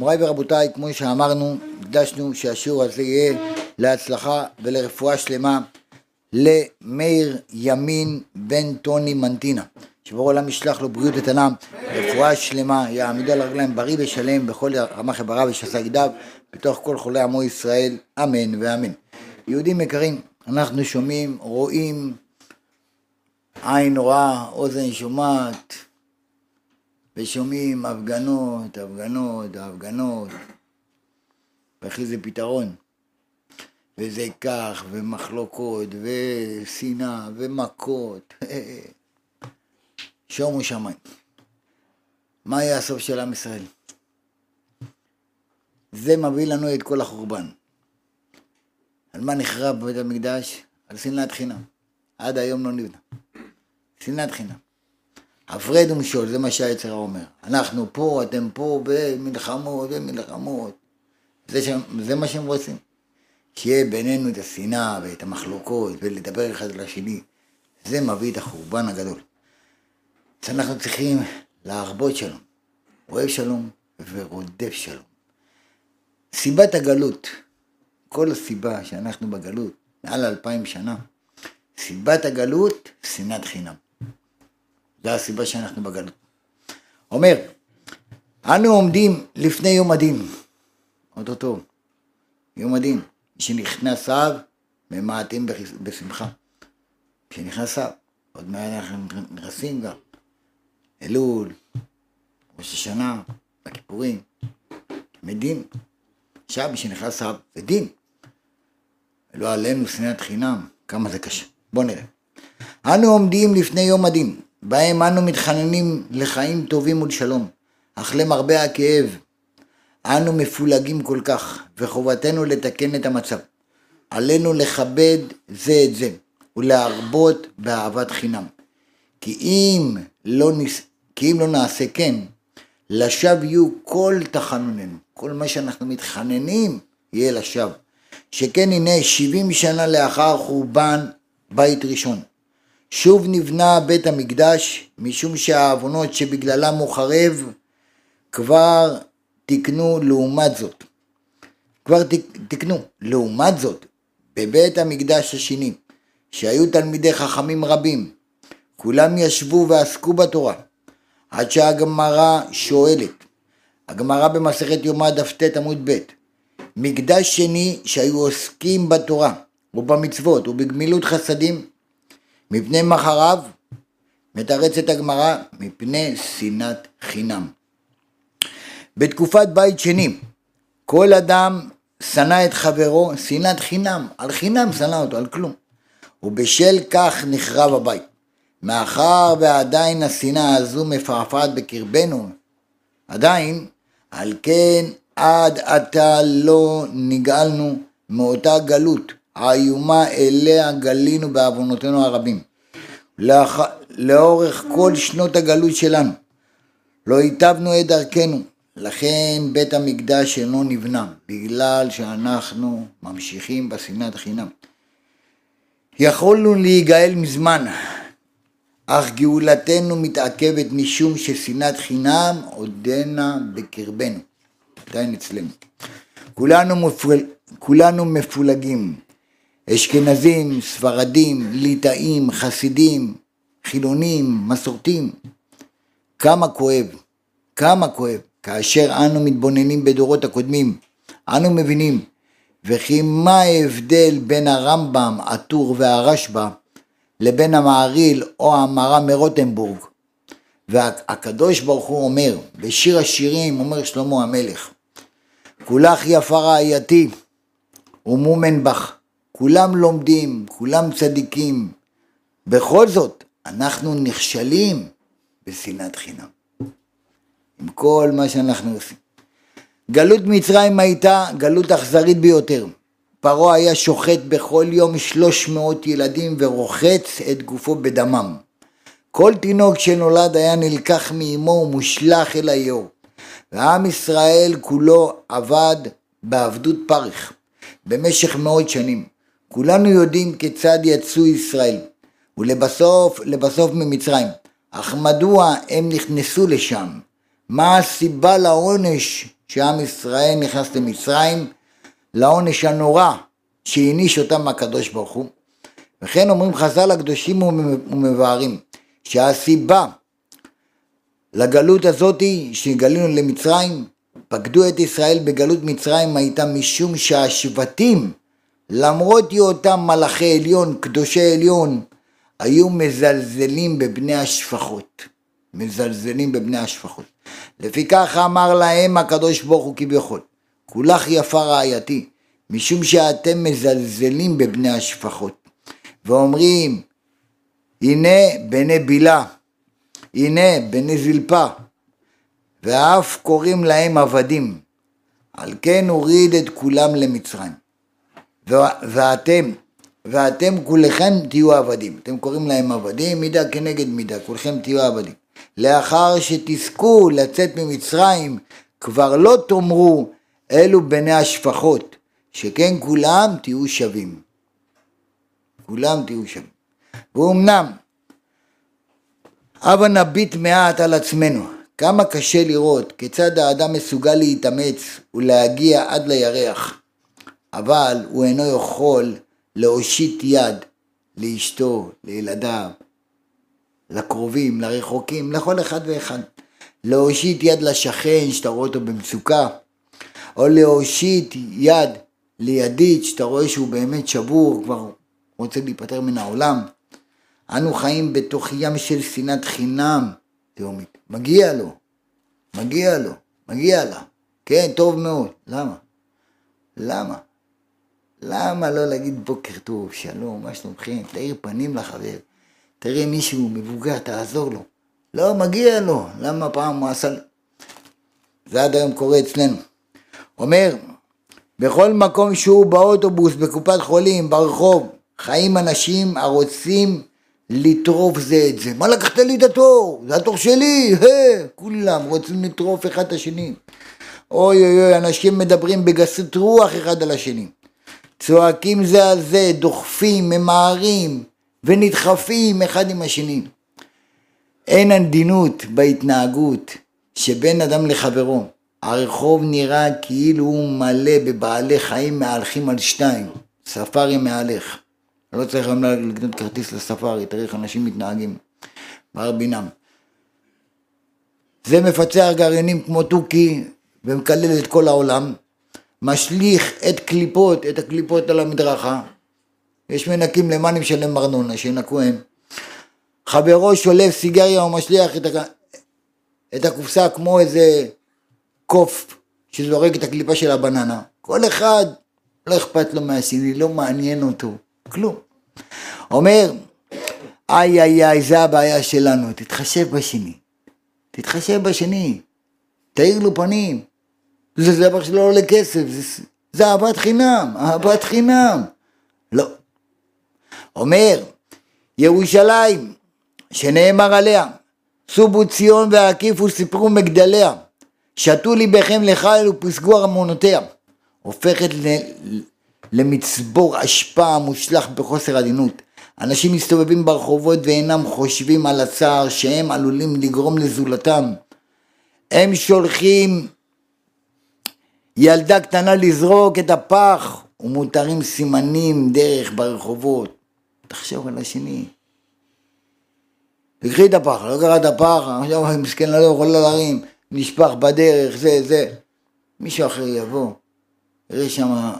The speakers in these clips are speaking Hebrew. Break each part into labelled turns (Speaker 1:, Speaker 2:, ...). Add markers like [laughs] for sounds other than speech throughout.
Speaker 1: מוריי ורבותיי, כמו שאמרנו, הקדשנו שהשיעור הזה יהיה להצלחה ולרפואה שלמה למאיר ימין בן טוני מנטינה. שבור עולם ישלח לו בריאות איתנה, רפואה שלמה, יעמידו על הרגליים בריא ושלם בכל רמ"ח איבריו ושסה ידיו, בתוך כל חולי עמו ישראל, אמן ואמן. יהודים יקרים, אנחנו שומעים, רואים, עין רואה, אוזן שומעת, ושומעים הפגנות, הפגנות, הפגנות, ואחרי זה פתרון. וזה כך, ומחלוקות, ושנאה, ומכות. [laughs] שומו שמיים. מה יהיה הסוף של עם ישראל? זה מביא לנו את כל החורבן. על מה נחרב בבית המקדש? על שנאת חינם. עד היום לא נבנה. שנאת חינם. הפרד ומשול, זה מה שהיצר אומר. אנחנו פה, אתם פה, במלחמות ומלחמות. זה, ש... זה מה שהם רוצים. שיהיה בינינו את השנאה ואת המחלוקות ולדבר אחד לשני. זה מביא את החורבן הגדול. אז אנחנו צריכים להרבות שלום. אוהב שלום ורודף שלום. סיבת הגלות, כל הסיבה שאנחנו בגלות, מעל אלפיים שנה, סיבת הגלות, שנאת חינם. זו הסיבה שאנחנו בגלות. אומר, אנו עומדים לפני יום הדין, אוטוטו, יום הדין, שנכנס אב, ממעטים בשמחה. כשנכנס אב, עוד מעט אנחנו נכנסים גם, אלול, ראש השנה, בכיפורים, מדין. עכשיו שנכנס אב, זה דין. לא עלינו שנאת חינם, כמה זה קשה. בואו נראה. אנו עומדים לפני יום הדין, בהם אנו מתחננים לחיים טובים ולשלום, אך למרבה הכאב, אנו מפולגים כל כך, וחובתנו לתקן את המצב. עלינו לכבד זה את זה, ולהרבות באהבת חינם. כי אם לא, נס... כי אם לא נעשה כן, לשווא יהיו כל תחנוננו, כל מה שאנחנו מתחננים יהיה לשווא. שכן הנה שבעים שנה לאחר חורבן בית ראשון. שוב נבנה בית המקדש, משום שהעוונות שבגללם הוא חרב, כבר תיקנו לעומת זאת. כבר תיקנו. לעומת זאת, בבית המקדש השני, שהיו תלמידי חכמים רבים, כולם ישבו ועסקו בתורה, עד שהגמרא שואלת, הגמרא במסכת יומא דף ט עמוד ב', מקדש שני שהיו עוסקים בתורה ובמצוות ובגמילות חסדים, מפני מחריו מתרצת הגמרא מפני שנאת חינם. בתקופת בית שני, כל אדם שנא את חברו שנאת חינם, על חינם שנא אותו, על כלום. ובשל כך נחרב הבית. מאחר ועדיין השנאה הזו מפעפעת בקרבנו, עדיין, על כן עד עתה לא נגאלנו מאותה גלות האיומה אליה גלינו בעוונותינו הרבים. לאח... לאורך כל שנות הגלות שלנו לא היטבנו את דרכנו, לכן בית המקדש אינו נבנה, בגלל שאנחנו ממשיכים בשנאת חינם. יכולנו להיגאל מזמן, אך גאולתנו מתעכבת משום ששנאת חינם עודנה בקרבנו, עדיין אצלנו. כולנו, מפול... כולנו מפולגים, אשכנזים, ספרדים, ליטאים, חסידים, חילונים, מסורתים. כמה כואב, כמה כואב, כאשר אנו מתבוננים בדורות הקודמים, אנו מבינים, וכי מה ההבדל בין הרמב"ם, הטור והרשב"א לבין המעריל או המרא מרוטנבורג. והקדוש ברוך הוא אומר, בשיר השירים אומר שלמה המלך, כולך יפה רעייתי ומומן בך, כולם לומדים, כולם צדיקים, בכל זאת אנחנו נכשלים בשנאת חינם. עם כל מה שאנחנו עושים. גלות מצרים הייתה גלות אכזרית ביותר. פרעה היה שוחט בכל יום שלוש מאות ילדים ורוחץ את גופו בדמם. כל תינוק שנולד היה נלקח מאמו ומושלך אל היאור. ועם ישראל כולו עבד בעבדות פרך במשך מאות שנים. כולנו יודעים כיצד יצאו ישראל, ולבסוף, לבסוף ממצרים. אך מדוע הם נכנסו לשם? מה הסיבה לעונש שעם ישראל נכנס למצרים, לעונש הנורא שהעניש אותם הקדוש ברוך הוא. וכן אומרים חז"ל הקדושים ומבארים, שהסיבה לגלות הזאתי שגלינו למצרים, פקדו את ישראל בגלות מצרים הייתה משום שהשבטים, למרות היותם מלאכי עליון, קדושי עליון, היו מזלזלים בבני השפחות. מזלזלים בבני השפחות. לפיכך אמר להם הקדוש ברוך הוא כביכול, כולך יפה רעייתי, משום שאתם מזלזלים בבני השפחות. ואומרים, הנה בני בילה, הנה בני זלפה, ואף קוראים להם עבדים. על כן הוריד את כולם למצרים. ואתם, ואתם כולכם תהיו עבדים. אתם קוראים להם עבדים, מידה כנגד מידה, כולכם תהיו עבדים. לאחר שתזכו לצאת ממצרים, כבר לא תאמרו אלו בני השפחות, שכן כולם תהיו שווים. כולם תהיו שווים. ואומנם, הבה נביט מעט על עצמנו. כמה קשה לראות כיצד האדם מסוגל להתאמץ ולהגיע עד לירח, אבל הוא אינו יכול להושיט יד לאשתו, לילדיו, לקרובים, לרחוקים, לכל אחד ואחד. להושיט יד לשכן שאתה רואה אותו במצוקה, או להושיט יד לידיד שאתה רואה שהוא באמת שבור, כבר רוצה להיפטר מן העולם. אנו חיים בתוך ים של שנאת חינם תהומית. מגיע לו, מגיע לו, מגיע לה. כן, טוב מאוד. למה? למה? למה לא להגיד בוקר טוב, שלום, מה שלומכם? תאיר פנים לחבר. תראה מישהו מבוגר, תעזור לו. לא, מגיע לו. למה פעם הוא עשה... זה עד היום קורה אצלנו. אומר, בכל מקום שהוא באוטובוס, בקופת חולים, ברחוב, חיים אנשים הרוצים לטרוף זה את זה. מה לקחת לי את התור? זה התור שלי, הא, כולם רוצים לטרוף אחד את השני. אוי אוי אוי, אנשים מדברים בגסות רוח אחד על השני. צועקים זה על זה, דוחפים, ממהרים, ונדחפים אחד עם השני. אין עדינות בהתנהגות שבין אדם לחברו. הרחוב נראה כאילו הוא מלא בבעלי חיים מהלכים על שתיים. ספארי מהלך. לא צריך גם לקנות כרטיס לספארי, תראה איך אנשים מתנהגים. בהר בינם. זה מפצח גרעינים כמו תוכי ומקלל את כל העולם. משליך את קליפות, את הקליפות על המדרכה. יש מנקים למה אני משלם ארנונה, שינקו הם. חברו שולף סיגריה ומשליך את, ה... את הקופסה כמו איזה קוף שזורק את הקליפה של הבננה. כל אחד, לא אכפת לו מהשני, לא מעניין אותו, כלום. אומר, איי איי איי, זה הבעיה שלנו, תתחשב בשני. תתחשב בשני, תאיר לו פנים. זה דבר שלא עולה כסף, זה, זה אהבת חינם, אהבת חינם. לא. אומר, ירושלים, שנאמר עליה, סובו ציון והקיפו סיפרו מגדליה, שתו ליבכם לחיל ופסגו ארמונותיה, הופכת ל... למצבור אשפה מושלך בחוסר עדינות. אנשים מסתובבים ברחובות ואינם חושבים על הצער שהם עלולים לגרום לזולתם. הם שולחים ילדה קטנה לזרוק את הפח ומותרים סימנים דרך ברחובות. תחשוב על השני. תקחי את הפח, לא קרא את הפח, עכשיו מסכן לא יכולה להרים, נשפך בדרך, זה, זה. מישהו אחר יבוא, יראה שם,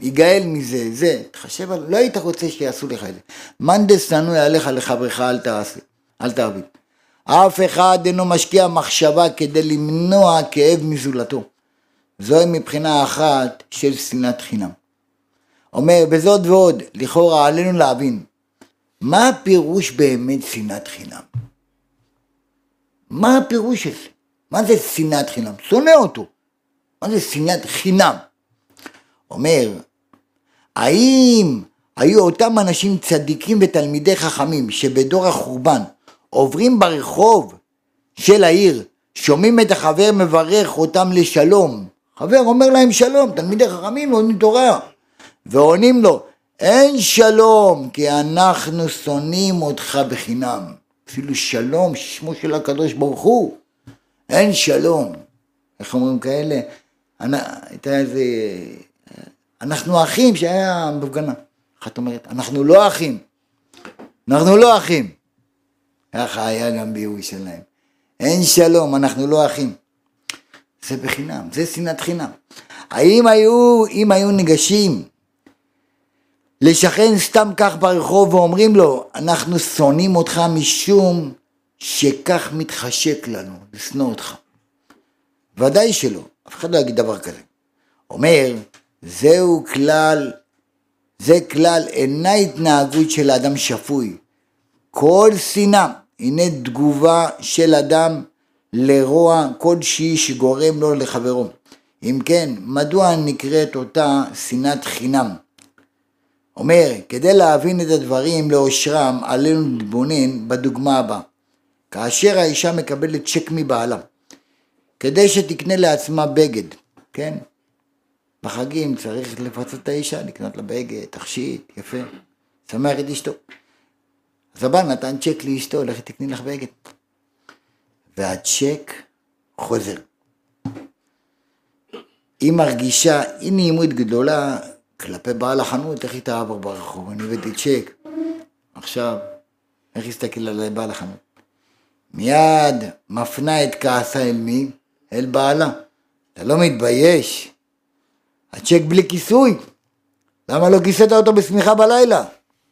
Speaker 1: ייגאל מזה, זה, תחשב על, לא היית רוצה שיעשו לך את זה. מאן דשנוא עליך לחברך אל תעשה, אל תעביד. אף אחד אינו משקיע מחשבה כדי למנוע כאב מזולתו. זוהי מבחינה אחת של שנאת חינם. אומר, בזאת ועוד, לכאורה עלינו להבין, מה הפירוש באמת שנאת חינם? מה הפירוש של זה? מה זה שנאת חינם? שונא אותו. מה זה שנאת חינם? אומר, האם היו אותם אנשים צדיקים ותלמידי חכמים שבדור החורבן עוברים ברחוב של העיר, שומעים את החבר מברך אותם לשלום, חבר אומר להם שלום, תלמידי חכמים לומדים תורה, ועונים לו, אין שלום, כי אנחנו שונאים אותך בחינם. אפילו שלום, שמו של הקדוש ברוך הוא, אין שלום. איך אומרים כאלה? הייתה איזה... אנחנו אחים שהיה בהפגנה. אחת אומרת, אנחנו לא אחים. אנחנו לא אחים. ככה היה גם בירושלים. אין שלום, אנחנו לא אחים. זה בחינם, זה שנאת חינם. האם היו, אם היו ניגשים לשכן סתם כך ברחוב ואומרים לו, אנחנו שונאים אותך משום שכך מתחשק לנו, לשנוא אותך. ודאי שלא, אף אחד לא יגיד דבר כזה. אומר, זהו כלל, זה כלל אינה התנהגות של אדם שפוי. כל שנאה, הנה תגובה של אדם לרוע כלשהי שגורם לו לחברו. אם כן, מדוע נקראת אותה שנאת חינם? אומר, כדי להבין את הדברים לאושרם, עלינו להתבונן בדוגמה הבאה. כאשר האישה מקבלת צ'ק מבעלה, כדי שתקנה לעצמה בגד, כן? בחגים צריך לפצות את האישה, לקנות לה בגד, תכשיט, יפה, שמח את אשתו. אז הבעל נתן צ'ק לאשתו, לכי תקני לך בגד. והצ'ק חוזר. היא מרגישה אי נעימות גדולה כלפי בעל החנות, איך היא תעבור ברחוב, אני הבאתי צ'ק. עכשיו, איך יסתכל על בעל החנות? מיד מפנה את כעסה אל מי? אל בעלה. אתה לא מתבייש? הצ'ק בלי כיסוי. למה לא כיסית אותו בשמיכה בלילה?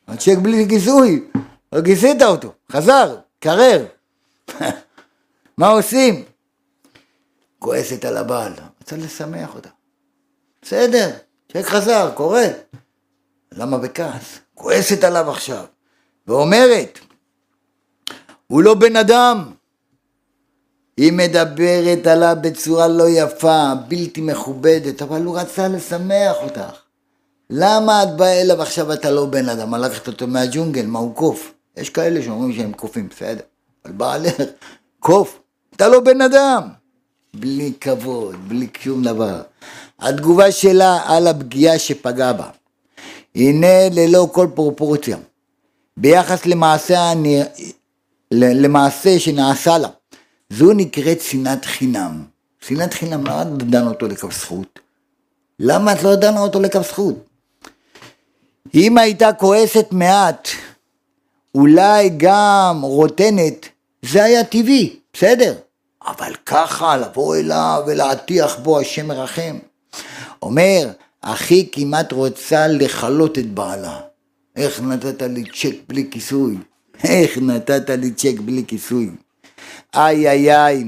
Speaker 1: הצ'ק בלי כיסוי. לא כיסית אותו, חזר, קרר. [laughs] מה עושים? כועסת על הבעל, רוצה לשמח אותה. בסדר, צ'ק חזר, קורה. למה בכעס? כועסת עליו עכשיו, ואומרת, הוא לא בן אדם. היא מדברת עליו בצורה לא יפה, בלתי מכובדת, אבל הוא רצה לשמח אותך. למה את באה אליו עכשיו אתה לא בן אדם? הלכת אותו מהג'ונגל, מה הוא קוף? יש כאלה שאומרים שהם קופים, בסדר. אבל בעלך, קוף, אתה לא בן אדם. בלי כבוד, בלי שום דבר. התגובה שלה על הפגיעה שפגע בה. הנה ללא כל פרופורציה. ביחס למעשה, הנ... למעשה שנעשה לה. זו נקראת שנאת חינם. שנאת חינם, למה את דנה אותו לכף זכות? למה את לא דנה אותו לכף זכות? אם הייתה כועסת מעט, אולי גם רוטנת, זה היה טבעי, בסדר. אבל ככה לבוא אליו ולהטיח בו השם מרחם. אומר, אחי כמעט רוצה לכלות את בעלה. איך נתת לי צ'ק בלי כיסוי? איך נתת לי צ'ק בלי כיסוי? איי איי איי,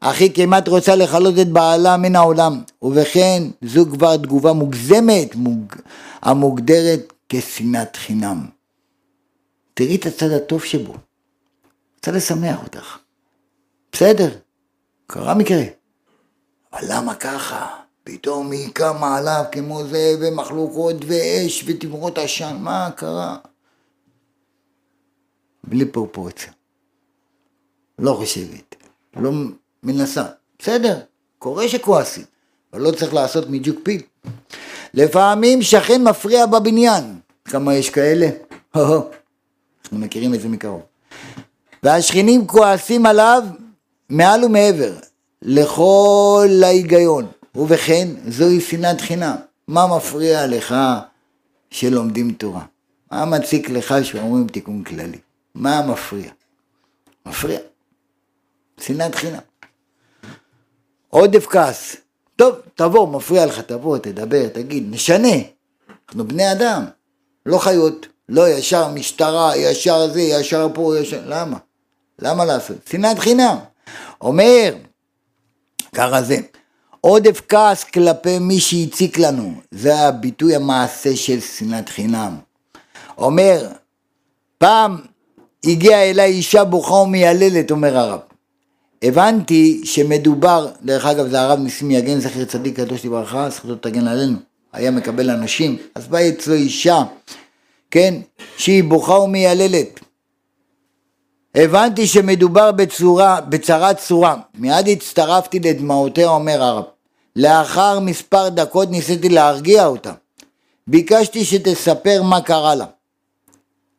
Speaker 1: אחי כמעט רוצה לכלות את בעלה מן העולם, ובכן זו כבר תגובה מוגזמת מוג... המוגדרת כשנאת חינם. תראי את הצד הטוב שבו, רוצה לשמח אותך. בסדר, קרה מקרה. אבל למה ככה? פתאום היא קמה עליו כמו זה, ומחלוקות ואש ותמרות עשן, מה קרה? בלי פרופורציה. לא חושבת, לא מנסה. בסדר, קורה שכועסים, אבל לא צריך לעשות מג'וק פיל. לפעמים שכן מפריע בבניין. כמה יש כאלה? [laughs] אנחנו מכירים את זה מקרוב. והשכנים כועסים עליו מעל ומעבר לכל ההיגיון, ובכן זוהי שנאת חינם. מה מפריע לך שלומדים תורה? מה מציק לך שאומרים תיקון כללי? מה מפריע? מפריע. שנאת חינם. עודף כעס. טוב, תבוא, מפריע לך, תבוא, תדבר, תגיד, נשנה. אנחנו בני אדם, לא חיות, לא ישר משטרה, ישר זה, ישר פה, ישר... למה? למה לעשות? שנאת חינם. אומר, ככה זה, עודף כעס כלפי מי שהציק לנו, זה הביטוי המעשה של שנאת חינם. אומר, פעם הגיעה אליי אישה בוכה ומייללת, אומר הרב. הבנתי שמדובר, דרך אגב זה הרב ניסים יגן, זכר צדיק קדוש לברכה, זכותו תגן עלינו, היה מקבל אנשים, אז באה אצלו אישה, כן, שהיא בוכה ומייללת. הבנתי שמדובר בצורה, בצרת צורה, מיד הצטרפתי לדמעותיה, אומר הרב. לאחר מספר דקות ניסיתי להרגיע אותה. ביקשתי שתספר מה קרה לה.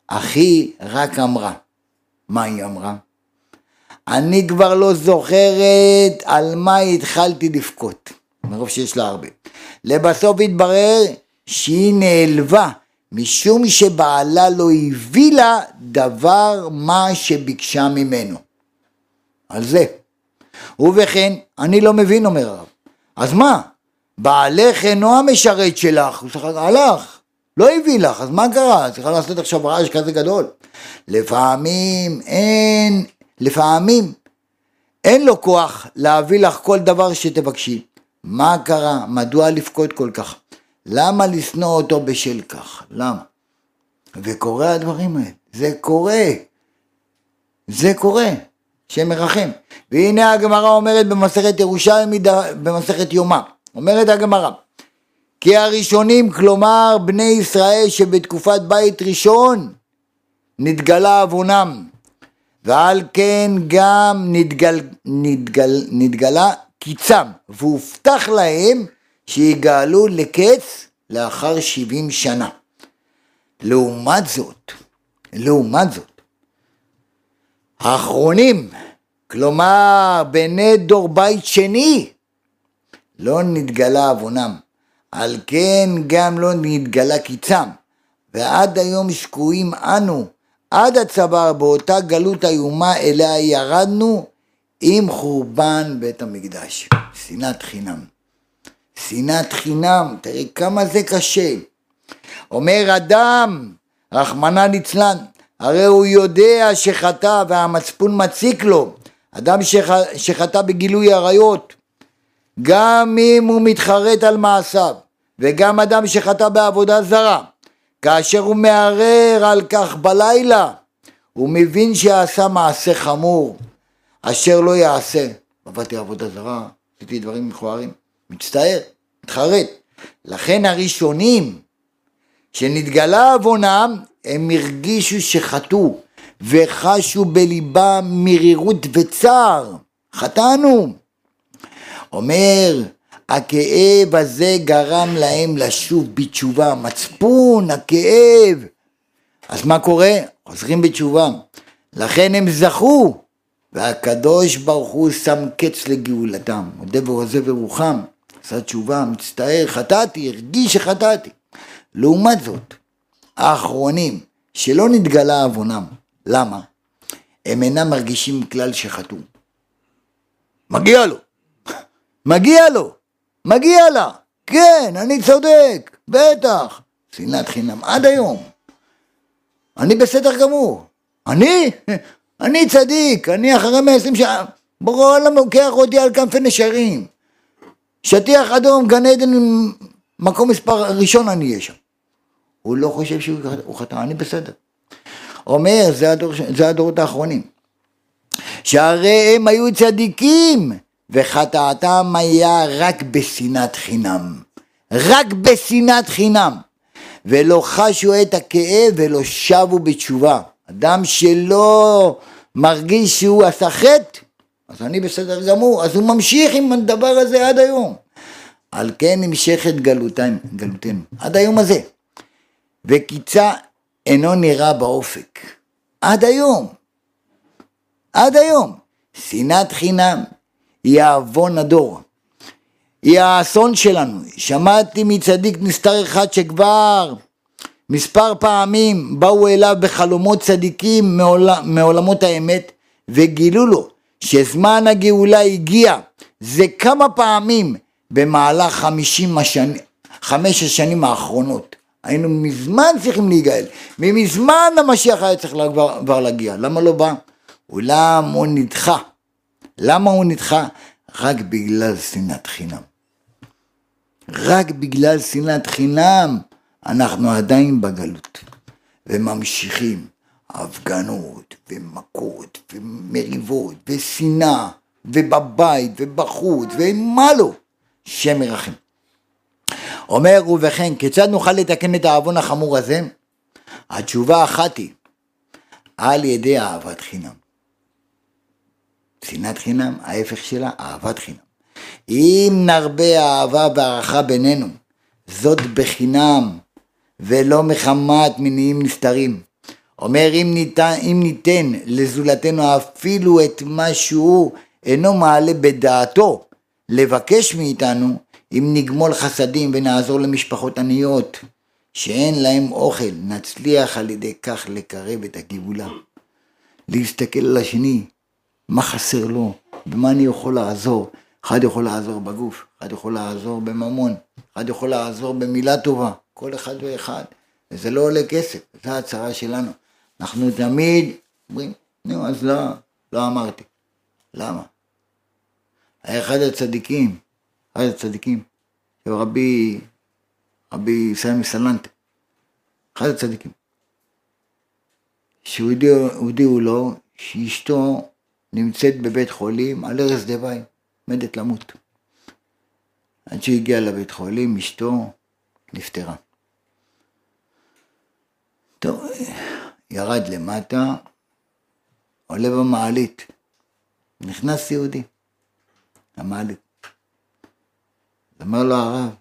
Speaker 1: אחי רק אמרה. מה היא אמרה? אני כבר לא זוכרת על מה התחלתי לבכות. מרוב שיש לה הרבה. לבסוף התברר שהיא נעלבה משום שבעלה לא הביא לה דבר מה שביקשה ממנו. על זה. ובכן, אני לא מבין, אומר הרב. אז מה? בעלך אינו המשרת שלך, הוא שחק, הלך, לא הביא לך, אז מה קרה? צריכה לעשות עכשיו רעש כזה גדול. לפעמים אין, לפעמים אין לו כוח להביא לך כל דבר שתבקשי. מה קרה? מדוע לבכות כל כך? למה לשנוא אותו בשל כך? למה? וקורה הדברים האלה, זה קורה. זה קורה, שמרחם. והנה הגמרא אומרת במסכת ירושלים, במסכת יומא, אומרת הגמרא, כי הראשונים, כלומר בני ישראל שבתקופת בית ראשון, נתגלה עוונם, ועל כן גם נתגל, נתגל, נתגלה קיצם, והובטח להם שיגאלו לקץ לאחר שבעים שנה. לעומת זאת, לעומת זאת, האחרונים, כלומר בני דור בית שני, לא נתגלה עוונם, על כן גם לא נתגלה קיצם, ועד היום שקועים אנו עד הצוואר באותה גלות איומה אליה ירדנו עם חורבן בית המקדש. שנאת חינם. שנאת חינם, תראי כמה זה קשה. אומר אדם, רחמנא ליצלן, הרי הוא יודע שחטא והמצפון מציק לו. אדם שח... שחטא בגילוי עריות, גם אם הוא מתחרט על מעשיו, וגם אדם שחטא בעבודה זרה, כאשר הוא מערער על כך בלילה, הוא מבין שעשה מעשה חמור, אשר לא יעשה. עבדתי עבודה זרה, עשיתי דברים מכוערים, מצטער, מתחרט. לכן הראשונים שנתגלה עוונם, הם הרגישו שחטאו וחשו בליבם מרירות וצער. חטאנו. אומר הכאב הזה גרם להם לשוב בתשובה, מצפון, הכאב. אז מה קורה? חוזרים בתשובה. לכן הם זכו, והקדוש ברוך הוא שם קץ לגאולתם. מודה ועוזב ורוחם, עשה תשובה, מצטער, חטאתי, הרגיש שחטאתי. לעומת זאת, האחרונים, שלא נתגלה עוונם, למה? הם אינם מרגישים כלל שחטאו. מגיע לו, מגיע לו. מגיע לה, כן, אני צודק, בטח. שנאת חינם, עד היום. אני בסדר גמור. אני? אני צדיק, אני אחרי 120 שנה. ברור העולם לוקח אותי על כנפי נשרים. שטיח אדום, גן עדן, מקום מספר ראשון אני אהיה שם. הוא לא חושב שהוא חטא, אני בסדר. אומר, זה, הדור, זה הדורות האחרונים. שהרי הם היו צדיקים, וחטאתם היה רק בשנאת חינם. רק בשנאת חינם. ולא חשו את הכאב ולא שבו בתשובה. אדם שלא מרגיש שהוא עשה חטא, אז אני בסדר גמור, אז הוא ממשיך עם הדבר הזה עד היום. על כן נמשכת גלותנו, עד היום הזה. וקיצה אינו נראה באופק. עד היום. עד היום. שנאת חינם, היא העוון הדור. היא האסון שלנו. שמעתי מצדיק נסתר אחד שכבר מספר פעמים באו אליו בחלומות צדיקים מעול... מעולמות האמת וגילו לו שזמן הגאולה הגיע. זה כמה פעמים במהלך חמישים השנים, חמש השנים האחרונות. היינו מזמן צריכים להיגאל, ממזמן המשיח היה צריך כבר, כבר להגיע. למה לא בא? אולם הוא נדחה. למה הוא נדחה? רק בגלל שנאת חינם. רק בגלל שנאת חינם אנחנו עדיין בגלות וממשיכים הפגנות ומכות ומריבות ושנאה ובבית ובחוץ ומה לא, שם מרחם. אומר ובכן כיצד נוכל לתקן את העוון החמור הזה? התשובה אחת היא על ידי אהבת חינם. שנאת חינם, ההפך שלה, אהבת חינם. אם נרבה אהבה והערכה בינינו, זאת בחינם, ולא מחמת מניעים נסתרים. אומר אם ניתן, אם ניתן לזולתנו אפילו את מה שהוא אינו מעלה בדעתו לבקש מאיתנו, אם נגמול חסדים ונעזור למשפחות עניות שאין להם אוכל, נצליח על ידי כך לקרב את הגאולה. להסתכל על השני, מה חסר לו, במה אני יכול לעזור. אחד יכול לעזור בגוף, אחד יכול לעזור בממון, אחד יכול לעזור במילה טובה, כל אחד ואחד. וזה לא עולה כסף, זו ההצהרה שלנו. אנחנו תמיד אומרים, נו, אז לא, לא אמרתי. למה? היה אחד הצדיקים, אחד הצדיקים, רבי, רבי סמי סלנטה, אחד הצדיקים, שהודיעו לו שאשתו נמצאת בבית חולים על ערש דווי, עומדת למות. עד שהוא הגיע לבית חולים, אשתו נפטרה. טוב, ירד למטה, עולה במעלית, נכנס יהודי למעלית. אמר לו הרב,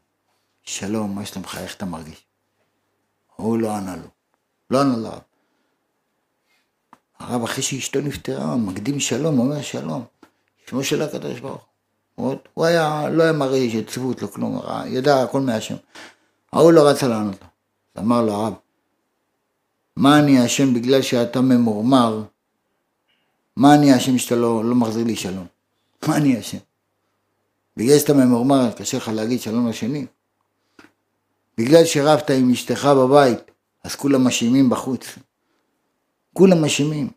Speaker 1: שלום, מה שלומך, איך אתה מרגיש? הוא לא ענה לו, לא ענה לו הרב. אחרי שאשתו נפטרה, מקדים שלום, אומר שלום, שמו של הקדוש ברוך הוא. הוא היה, לא היה מראה עצבות, לא כלום, ידע הכל מהשם. ההוא לא רצה לענות לו. אמר לו הרב, מה אני אשם בגלל שאתה ממורמר? מה אני אשם שאתה לא, לא מחזיר לי שלום? מה אני אשם? בגלל שאתה ממורמר, קשה לך להגיד שלום לשני. בגלל שרבת עם אשתך בבית, אז כולם מאשימים בחוץ. כולם מאשימים.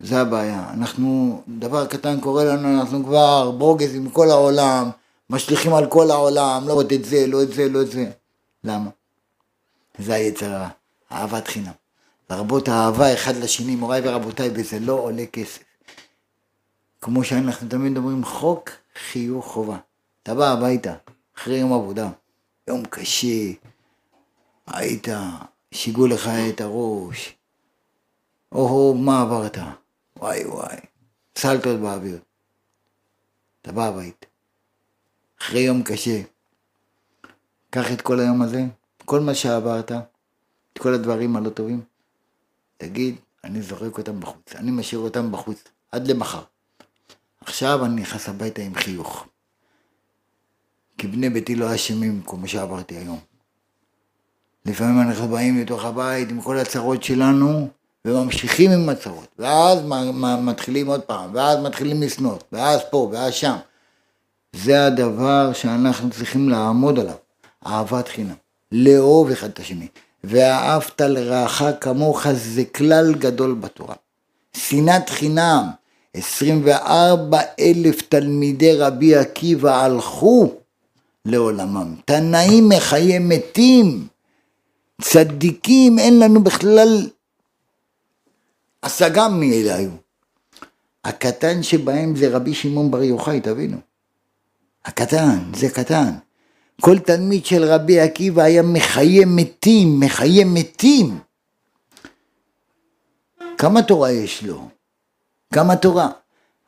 Speaker 1: זה הבעיה. אנחנו, דבר קטן קורה לנו, אנחנו כבר ברוגז עם כל העולם, משליכים על כל העולם, לא את זה, לא את זה, לא את זה. למה? זה היצר הרע. אהבת חינם. לרבות אהבה אחד לשני, מוריי ורבותיי, וזה לא עולה כסף. כמו שאנחנו תמיד אומרים, חוק חיוך חובה. אתה בא הביתה, אחרי יום עבודה, יום קשה, היית, שיגעו לך את הראש, או מה עברת, וואי וואי, סלטות באוויר. אתה בא הבית, אחרי יום קשה, קח את כל היום הזה, כל מה שעברת, את כל הדברים הלא טובים, תגיד, אני זורק אותם בחוץ, אני משאיר אותם בחוץ, עד למחר. עכשיו אני נכנס הביתה עם חיוך. כי בני ביתי לא אשמים, כמו שעברתי היום. לפעמים אנחנו באים לתוך הבית עם כל הצרות שלנו, וממשיכים עם הצרות, ואז מתחילים עוד פעם, ואז מתחילים לשנוא, ואז פה, ואז שם. זה הדבר שאנחנו צריכים לעמוד עליו, אהבת חינם, לאהוב אחד את השני. ואהבת לרעך כמוך זה כלל גדול בתורה. שנאת חינם, 24 אלף תלמידי רבי עקיבא הלכו לעולמם. תנאים מחיי מתים, צדיקים, אין לנו בכלל השגה מי אלה היו. הקטן שבהם זה רבי שמעון בר יוחאי, תבינו. הקטן, זה קטן. כל תלמיד של רבי עקיבא היה מחיי מתים, מחיי מתים. כמה תורה יש לו? כמה תורה?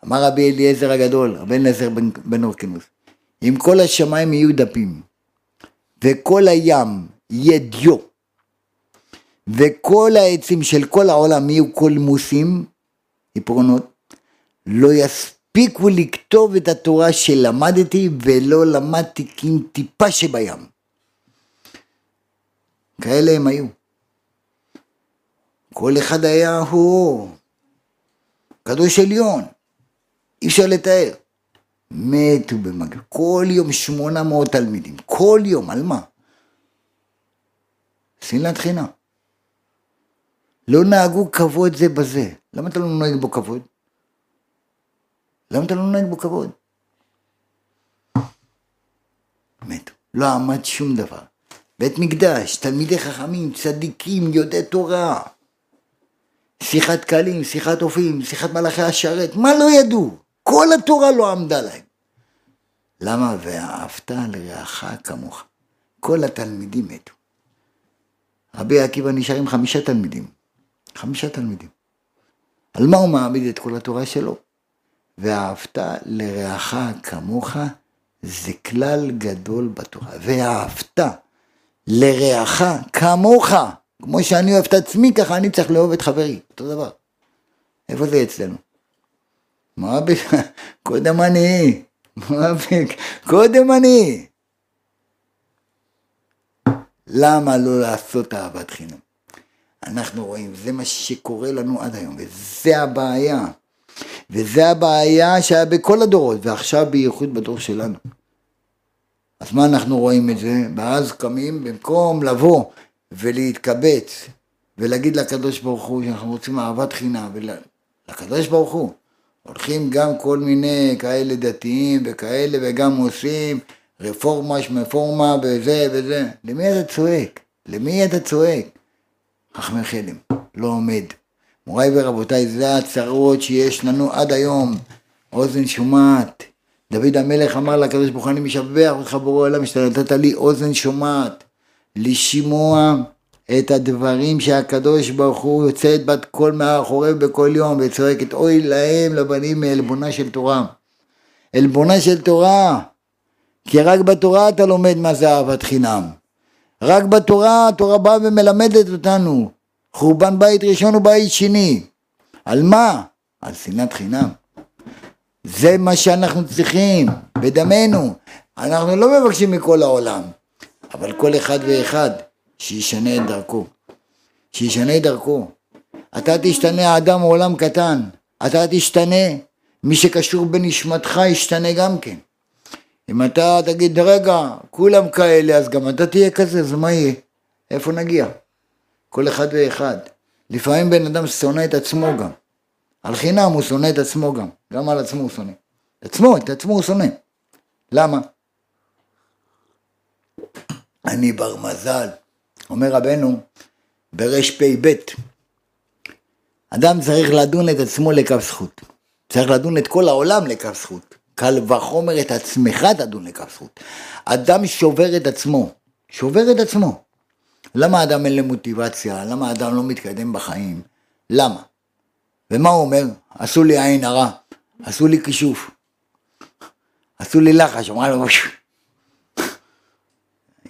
Speaker 1: אמר רבי אליעזר הגדול, רבי אליעזר בן, בן אורקינוס, אם כל השמיים יהיו דפים, וכל הים יהיה דיו, וכל העצים של כל העולם יהיו קולמוסים, עפרונות, לא יספיק הספיקו לכתוב את התורה שלמדתי ולא למדתי טיפה שבים. כאלה הם היו. כל אחד היה הוא קדוש עליון, אי אפשר לתאר. מתו במגע, כל יום שמונה מאות תלמידים, כל יום, על מה? שנאת חינם. לא נהגו כבוד זה בזה. למה אתה לא נוהג בו כבוד? למה אתה לא נוהג בו כבוד? מתו. לא עמד שום דבר. בית מקדש, תלמידי חכמים, צדיקים, יודעי תורה. שיחת קלים, שיחת אופים, שיחת מלאכי השרת, מה לא ידעו? כל התורה לא עמדה להם. למה? ואהבת לרעך כמוך. כל התלמידים מתו. רבי עקיבא נשאר עם חמישה תלמידים. חמישה תלמידים. על מה הוא מעמיד את כל התורה שלו? ואהבת לרעך כמוך זה כלל גדול בתורה. ואהבת לרעך כמוך, כמו שאני אוהב את עצמי, ככה אני צריך לאהוב את חברי, אותו דבר. איפה זה אצלנו? מה בכלל? [laughs] קודם אני, קודם אני. למה לא לעשות אהבת חינם? אנחנו רואים, זה מה שקורה לנו עד היום, וזה הבעיה. וזה הבעיה שהיה בכל הדורות, ועכשיו בייחוד בדור שלנו. אז מה אנחנו רואים את זה? ואז קמים, במקום לבוא ולהתקבץ ולהגיד לקדוש ברוך הוא שאנחנו רוצים אהבת חינם, ולקדוש ברוך הוא, הולכים גם כל מיני כאלה דתיים וכאלה וגם עושים רפורמה שמפורמה וזה וזה. למי אתה צועק? למי אתה צועק? חכמי חלם, לא עומד. מוריי ורבותיי, זה הצרות שיש לנו עד היום. אוזן שומעת. דוד המלך אמר לקדוש ברוך הוא, אני משבח אותך בורא עולם, שאתה נתת לי אוזן שומעת. לשמוע את הדברים שהקדוש ברוך הוא יוצאת בת קול מאחוריו בכל יום וצועקת אוי להם לבנים מעלבונה של תורה. עלבונה של תורה. כי רק בתורה אתה לומד מה זה אהבת חינם. רק בתורה התורה באה ומלמדת אותנו. חורבן בית ראשון ובית שני. על מה? על שנאת חינם. זה מה שאנחנו צריכים, בדמנו. אנחנו לא מבקשים מכל העולם, אבל כל אחד ואחד שישנה את דרכו. שישנה את דרכו. אתה תשתנה אדם עולם קטן, אתה תשתנה, מי שקשור בנשמתך ישתנה גם כן. אם אתה תגיד, רגע, כולם כאלה, אז גם אתה תהיה כזה, אז מה יהיה? איפה נגיע? כל אחד ואחד. לפעמים בן אדם שונא את עצמו גם. על חינם הוא שונא את עצמו גם. גם על עצמו הוא שונא. את עצמו, את עצמו הוא שונא. למה? אני בר מזל. אומר רבנו ברפ"ב, אדם צריך לדון את עצמו לכף זכות. צריך לדון את כל העולם לכף זכות. קל וחומר את עצמך תדון לכף זכות. אדם שובר את עצמו, שובר את עצמו. למה אדם אין לו מוטיבציה? למה אדם לא מתקדם בחיים? למה? ומה הוא אומר? עשו לי עין הרע, עשו לי כישוף, עשו לי לחש, אמרה לו,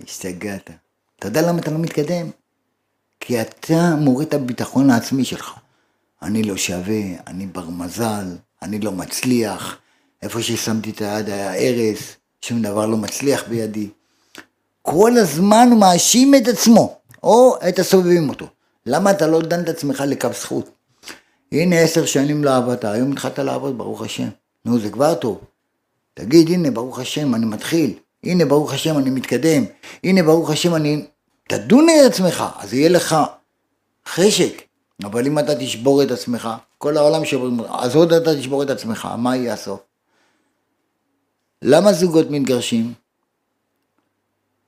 Speaker 1: השתגעת. אתה יודע למה אתה לא מתקדם? כי אתה מוריד את הביטחון העצמי שלך. אני לא שווה, אני בר מזל, אני לא מצליח, איפה ששמתי את היד היה הרס, שום דבר לא מצליח בידי. כל הזמן הוא מאשים את עצמו, או את הסובבים אותו. למה אתה לא דן את עצמך לכף זכות? הנה עשר שנים לא עבדת, היום התחלת לעבוד, ברוך השם. נו, זה כבר טוב. תגיד, הנה, ברוך השם, אני מתחיל. הנה, ברוך השם, אני מתקדם. הנה, ברוך השם, אני... תדון את עצמך, אז יהיה לך חשק. אבל אם אתה תשבור את עצמך, כל העולם שוברים, אז עוד אתה תשבור את עצמך, מה יהיה הסוף? למה זוגות מתגרשים?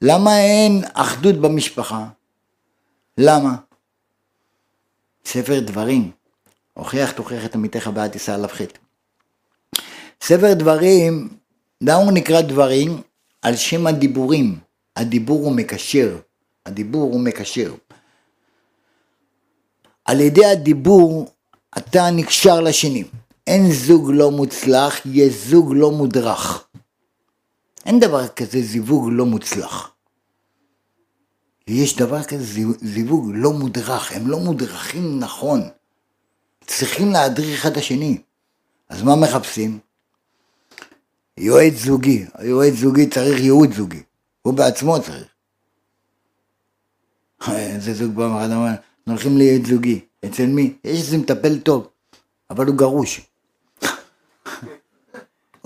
Speaker 1: למה אין אחדות במשפחה? למה? ספר דברים, הוכיח תוכיח את עמיתך בעד תישא עליו חטא. ספר דברים, למה הוא נקרא דברים? על שם הדיבורים. הדיבור הוא מקשר. הדיבור הוא מקשר. על ידי הדיבור אתה נקשר לשני. אין זוג לא מוצלח, יש זוג לא מודרך. אין דבר כזה זיווג לא מוצלח. יש דבר כזה זיווג לא מודרך, הם לא מודרכים נכון. צריכים להדריך את השני. אז מה מחפשים? יועץ זוגי. היועץ זוגי צריך ייעוד זוגי. הוא בעצמו צריך. [laughs] איזה זוג פעם אחת אמר, הולכים לייעץ זוגי. אצל מי? יש איזה מטפל טוב, אבל הוא גרוש.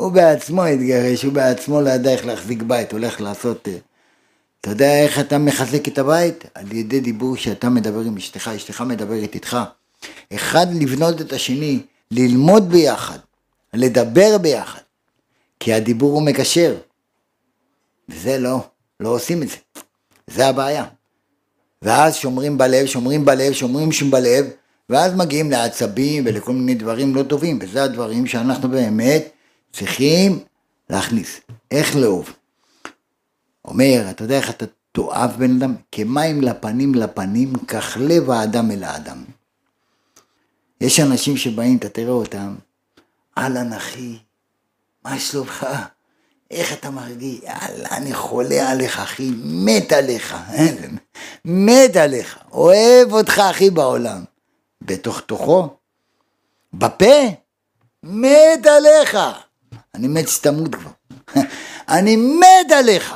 Speaker 1: הוא בעצמו התגרש, הוא בעצמו לא ידע איך להחזיק בית, הולך לעשות... אה, אתה יודע איך אתה מחזק את הבית? על ידי דיבור שאתה מדבר עם אשתך, אשתך מדברת איתך. אחד לבנות את השני, ללמוד ביחד, לדבר ביחד, כי הדיבור הוא מקשר. וזה לא, לא עושים את זה. זה הבעיה. ואז שומרים בלב, שומרים בלב, שומרים שם בלב, ואז מגיעים לעצבים ולכל מיני דברים לא טובים, וזה הדברים שאנחנו באמת צריכים להכניס. איך לאהוב? אומר, אתה יודע איך אתה תאהב בן אדם? כמים לפנים לפנים, כך לב האדם אל האדם. יש אנשים שבאים, אתה תראה אותם, אהלן אחי, מה שלומך? איך אתה מרגיש? יאללה, אני חולה עליך, אחי, מת עליך, [laughs] מת עליך, אוהב אותך, אחי, בעולם. בתוך תוכו, בפה, מת עליך. אני מת שתמות כבר. [laughs] אני מת עליך.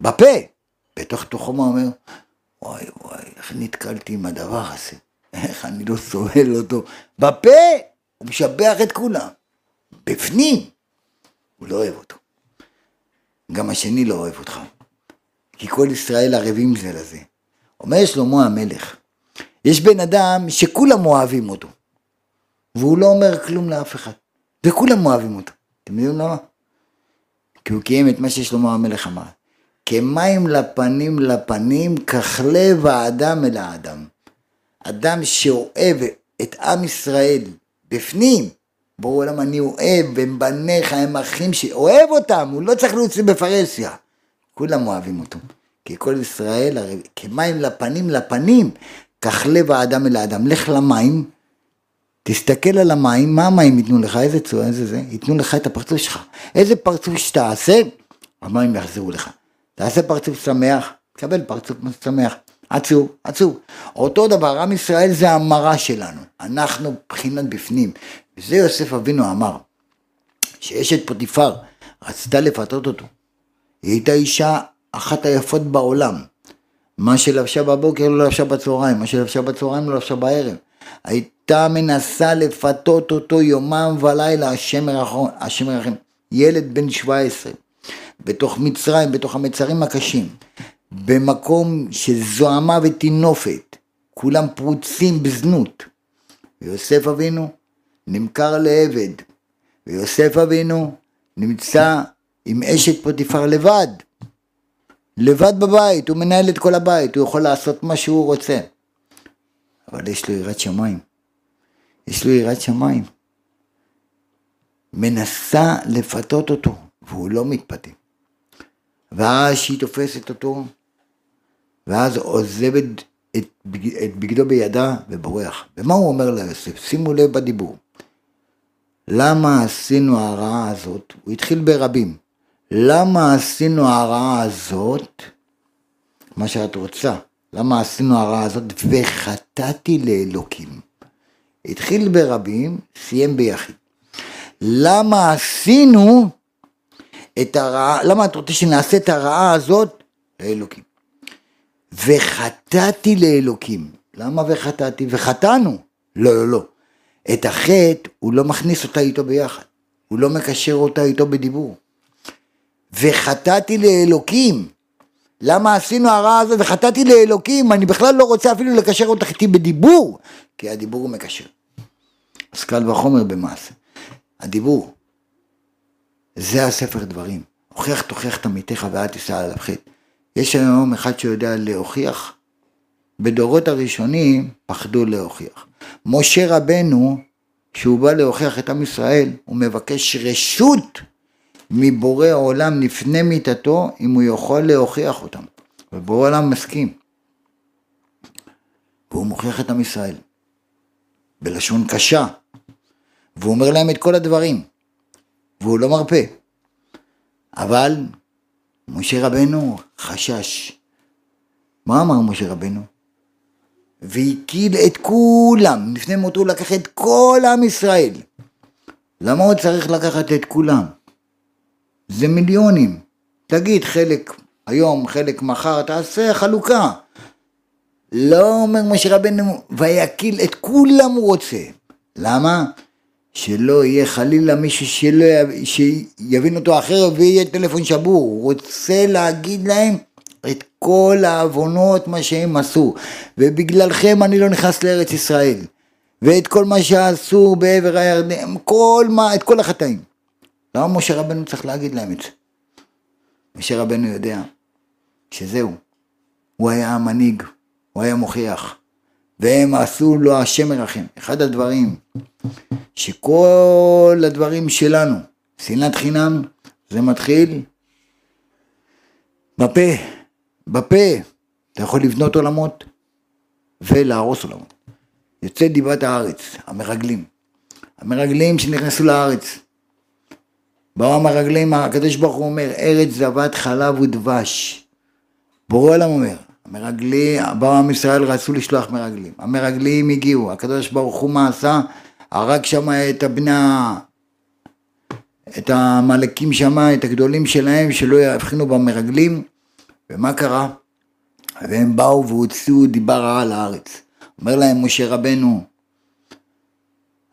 Speaker 1: בפה. בתוך תוכו מה אומר? וואי וואי, איך נתקלתי עם הדבר הזה? איך אני לא סובל אותו? בפה הוא משבח את כולם. בפנים הוא לא אוהב אותו. גם השני לא אוהב אותך. כי כל ישראל ערבים זה לזה. אומר שלמה המלך, יש בן אדם שכולם אוהבים אותו, והוא לא אומר כלום לאף אחד, וכולם אוהבים אותו. אתם יודעים למה? כי הוא קיים את מה ששלמה המלך אמר. כמים לפנים לפנים, כך לב האדם אל האדם. אדם שאוהב את עם ישראל בפנים, ברור למה אני אוהב, הם בניך, הם אחים שאוהב אותם, הוא לא צריך להוציא בפרהסיה. כולם אוהבים אותו. כי כל ישראל, הרי כמים לפנים לפנים, כך לב האדם אל האדם. לך למים, תסתכל על המים, מה המים ייתנו לך? איזה צורה, איזה זה? ייתנו לך את הפרצוף שלך. איזה פרצוף שתעשה, המים יחזרו לך. תעשה פרצוף שמח, תקבל פרצוף שמח. עצוב, עצוב. אותו דבר, עם ישראל זה המראה שלנו. אנחנו בחינת בפנים. וזה יוסף אבינו אמר, שאשת פוטיפר רצתה לפתות אותו. היא הייתה אישה אחת היפות בעולם. מה שלבשה בבוקר לא לבשה בצהריים, מה שלבשה בצהריים לא לבשה בערב. הייתה מנסה לפתות אותו יומם ולילה, השם ירחם. ילד בן 17, בתוך מצרים, בתוך המצרים הקשים, במקום שזוהמה וטינופת, כולם פרוצים בזנות. ויוסף אבינו נמכר לעבד, ויוסף אבינו נמצא עם אשת פוטיפר לבד. לבד בבית, הוא מנהל את כל הבית, הוא יכול לעשות מה שהוא רוצה. אבל יש לו יראת שמיים. יש לו יראת שמיים. מנסה לפתות אותו, והוא לא מתפתה. ואז שהיא תופסת אותו, ואז עוזבת את, את בגדו בידה ובורח. ומה הוא אומר ליוסף? שימו לב בדיבור. למה עשינו הרעה הזאת? הוא התחיל ברבים. למה עשינו הרעה הזאת? מה שאת רוצה. למה עשינו הרעה הזאת? וחטאתי לאלוקים. התחיל ברבים, סיים ביחיד. למה עשינו את הרעה, למה את רוצה שנעשה את הרעה הזאת? לאלוקים. וחטאתי לאלוקים. למה וחטאתי? וחטאנו. לא, לא, לא. את החטא, הוא לא מכניס אותה איתו ביחד. הוא לא מקשר אותה איתו בדיבור. וחטאתי לאלוקים. למה עשינו הרע הזה וחטאתי לאלוקים? אני בכלל לא רוצה אפילו לקשר אותך איתי בדיבור, כי הדיבור הוא מקשר. אז קל וחומר במעשה. הדיבור, זה הספר דברים. הוכיח תוכיח את עמיתך ואל תישא עליו חטא. יש היום אחד שיודע להוכיח, בדורות הראשונים פחדו להוכיח. משה רבנו, כשהוא בא להוכיח את עם ישראל, הוא מבקש רשות מבורא עולם לפני מיתתו, אם הוא יכול להוכיח אותם. ובורא עולם מסכים. והוא מוכיח את עם ישראל. בלשון קשה. והוא אומר להם את כל הדברים. והוא לא מרפה. אבל משה רבנו חשש. מה אמר משה רבנו? והקיל את כולם, לפני מותו הוא לקח את כל עם ישראל. למה הוא צריך לקחת את כולם? זה מיליונים. תגיד חלק היום, חלק מחר, תעשה חלוקה. לא אומר משה רבנו, ויקיל את כולם הוא רוצה. למה? שלא יהיה חלילה מישהו שלא י... שיבין אותו אחר ויהיה טלפון שבור. הוא רוצה להגיד להם את כל העוונות מה שהם עשו. ובגללכם אני לא נכנס לארץ ישראל. ואת כל מה שעשו בעבר הירדן, כל מה, את כל החטאים. למה משה רבנו צריך להגיד להם את זה? משה רבנו יודע שזהו, הוא היה המנהיג, הוא היה מוכיח, והם עשו לו השם מרחם. אחד הדברים שכל הדברים שלנו, שנאת חינם, זה מתחיל בפה, בפה. אתה יכול לבנות עולמות ולהרוס עולמות. יוצא דיבת הארץ, המרגלים. המרגלים שנכנסו לארץ, באו המרגלים, הקדוש ברוך הוא אומר, ארץ זבת חלב ודבש. בורא עולם אומר, המרגלים, באו עם ישראל רצו לשלוח מרגלים, המרגלים הגיעו, הקדוש ברוך הוא מה עשה? הרג שם את הבני את העמלקים שם, את הגדולים שלהם, שלא יבחינו במרגלים, ומה קרה? והם באו והוציאו דיבה רעה על הארץ. אומר להם משה רבנו,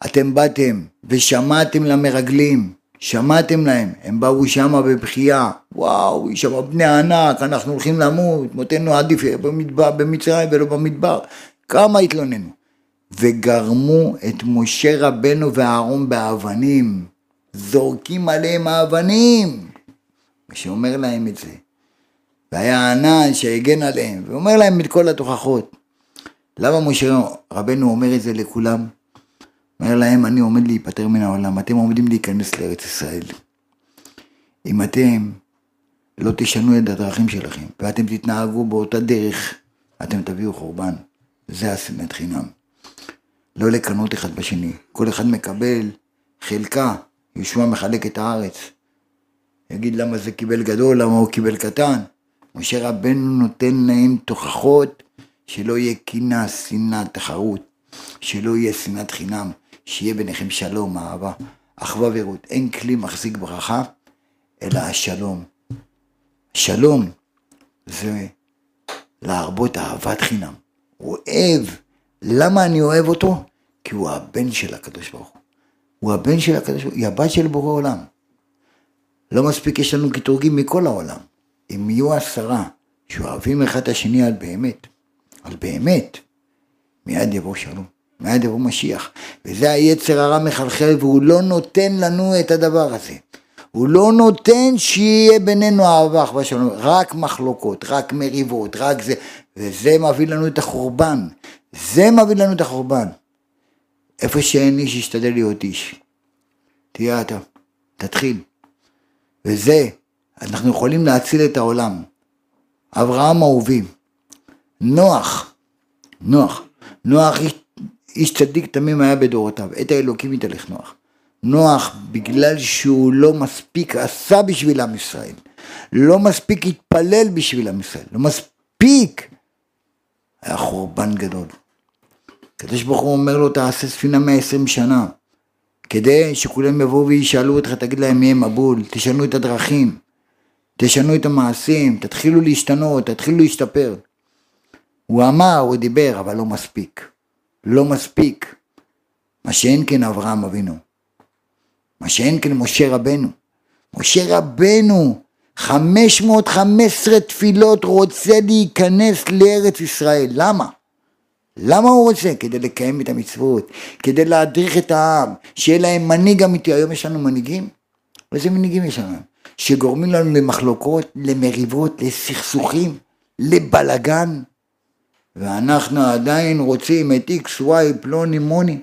Speaker 1: אתם באתם ושמעתם למרגלים, שמעתם להם, הם באו שמה בבכייה, וואו, שם בני ענק, אנחנו הולכים למות, מותנו עדיף במדבר, במצרים ולא במדבר, כמה התלוננו. וגרמו את משה רבנו ואהרון באבנים, זורקים עליהם האבנים. ושאומר להם את זה, והיה ענן שהגן עליהם, ואומר להם את כל התוכחות. למה משה רבנו אומר את זה לכולם? אומר להם, אני עומד להיפטר מן העולם, אתם עומדים להיכנס לארץ ישראל. אם אתם לא תשנו את הדרכים שלכם, ואתם תתנהגו באותה דרך, אתם תביאו חורבן. זה השנאת חינם. לא לקנות אחד בשני. כל אחד מקבל חלקה, יהושע מחלק את הארץ. יגיד למה זה קיבל גדול, למה הוא קיבל קטן. משה רבנו נותן להם תוכחות שלא יהיה קנאה, שנאה, תחרות, שלא יהיה שנאת חינם, שיהיה ביניכם שלום, אהבה, אחווה ורעות. אין כלי מחזיק ברכה, אלא השלום. שלום זה להרבות אהבת חינם. אוהב. למה אני אוהב אותו? כי הוא הבן של הקדוש ברוך הוא. הוא הבן של הקדוש ברוך הוא, היא הבת של בורא עולם. לא מספיק יש לנו קטרוגים מכל העולם. אם יהיו עשרה שאוהבים אחד את השני על באמת, על באמת, מיד יבוא שלום, מיד יבוא משיח. וזה היצר הרע מחלחל והוא לא נותן לנו את הדבר הזה. הוא לא נותן שיהיה בינינו אהבה, אחווה שלום, רק מחלוקות, רק מריבות, רק זה, וזה מביא לנו את החורבן. זה מביא לנו את החורבן. איפה שאין איש, ישתדל להיות איש. תהיה אתה, תתחיל. וזה, אנחנו יכולים להציל את העולם. אברהם אהובי, נוח, נוח, נוח איש, איש צדיק תמים היה בדורותיו, את האלוקים יתהלך נוח. נוח, בגלל שהוא לא מספיק עשה בשביל עם ישראל, לא מספיק התפלל בשביל עם ישראל, לא מספיק, היה חורבן גדול. הקדוש ברוך הוא אומר לו, תעשה ספינה 120 שנה, כדי שכולם יבואו וישאלו אותך, תגיד להם מי הם מבול, תשנו את הדרכים, תשנו את המעשים, תתחילו להשתנות, תתחילו להשתפר. הוא אמר, הוא דיבר, אבל לא מספיק. לא מספיק. מה שאין כן אברהם אבינו. מה שאין כן משה רבנו. משה רבנו, 515 תפילות רוצה להיכנס לארץ ישראל. למה? למה הוא רוצה? כדי לקיים את המצוות, כדי להדריך את העם, שיהיה להם מנהיג אמיתי. היום יש לנו מנהיגים? איזה מנהיגים יש לנו? שגורמים לנו למחלוקות, למריבות, לסכסוכים, לבלגן, ואנחנו עדיין רוצים את וואי, פלוני, מוני.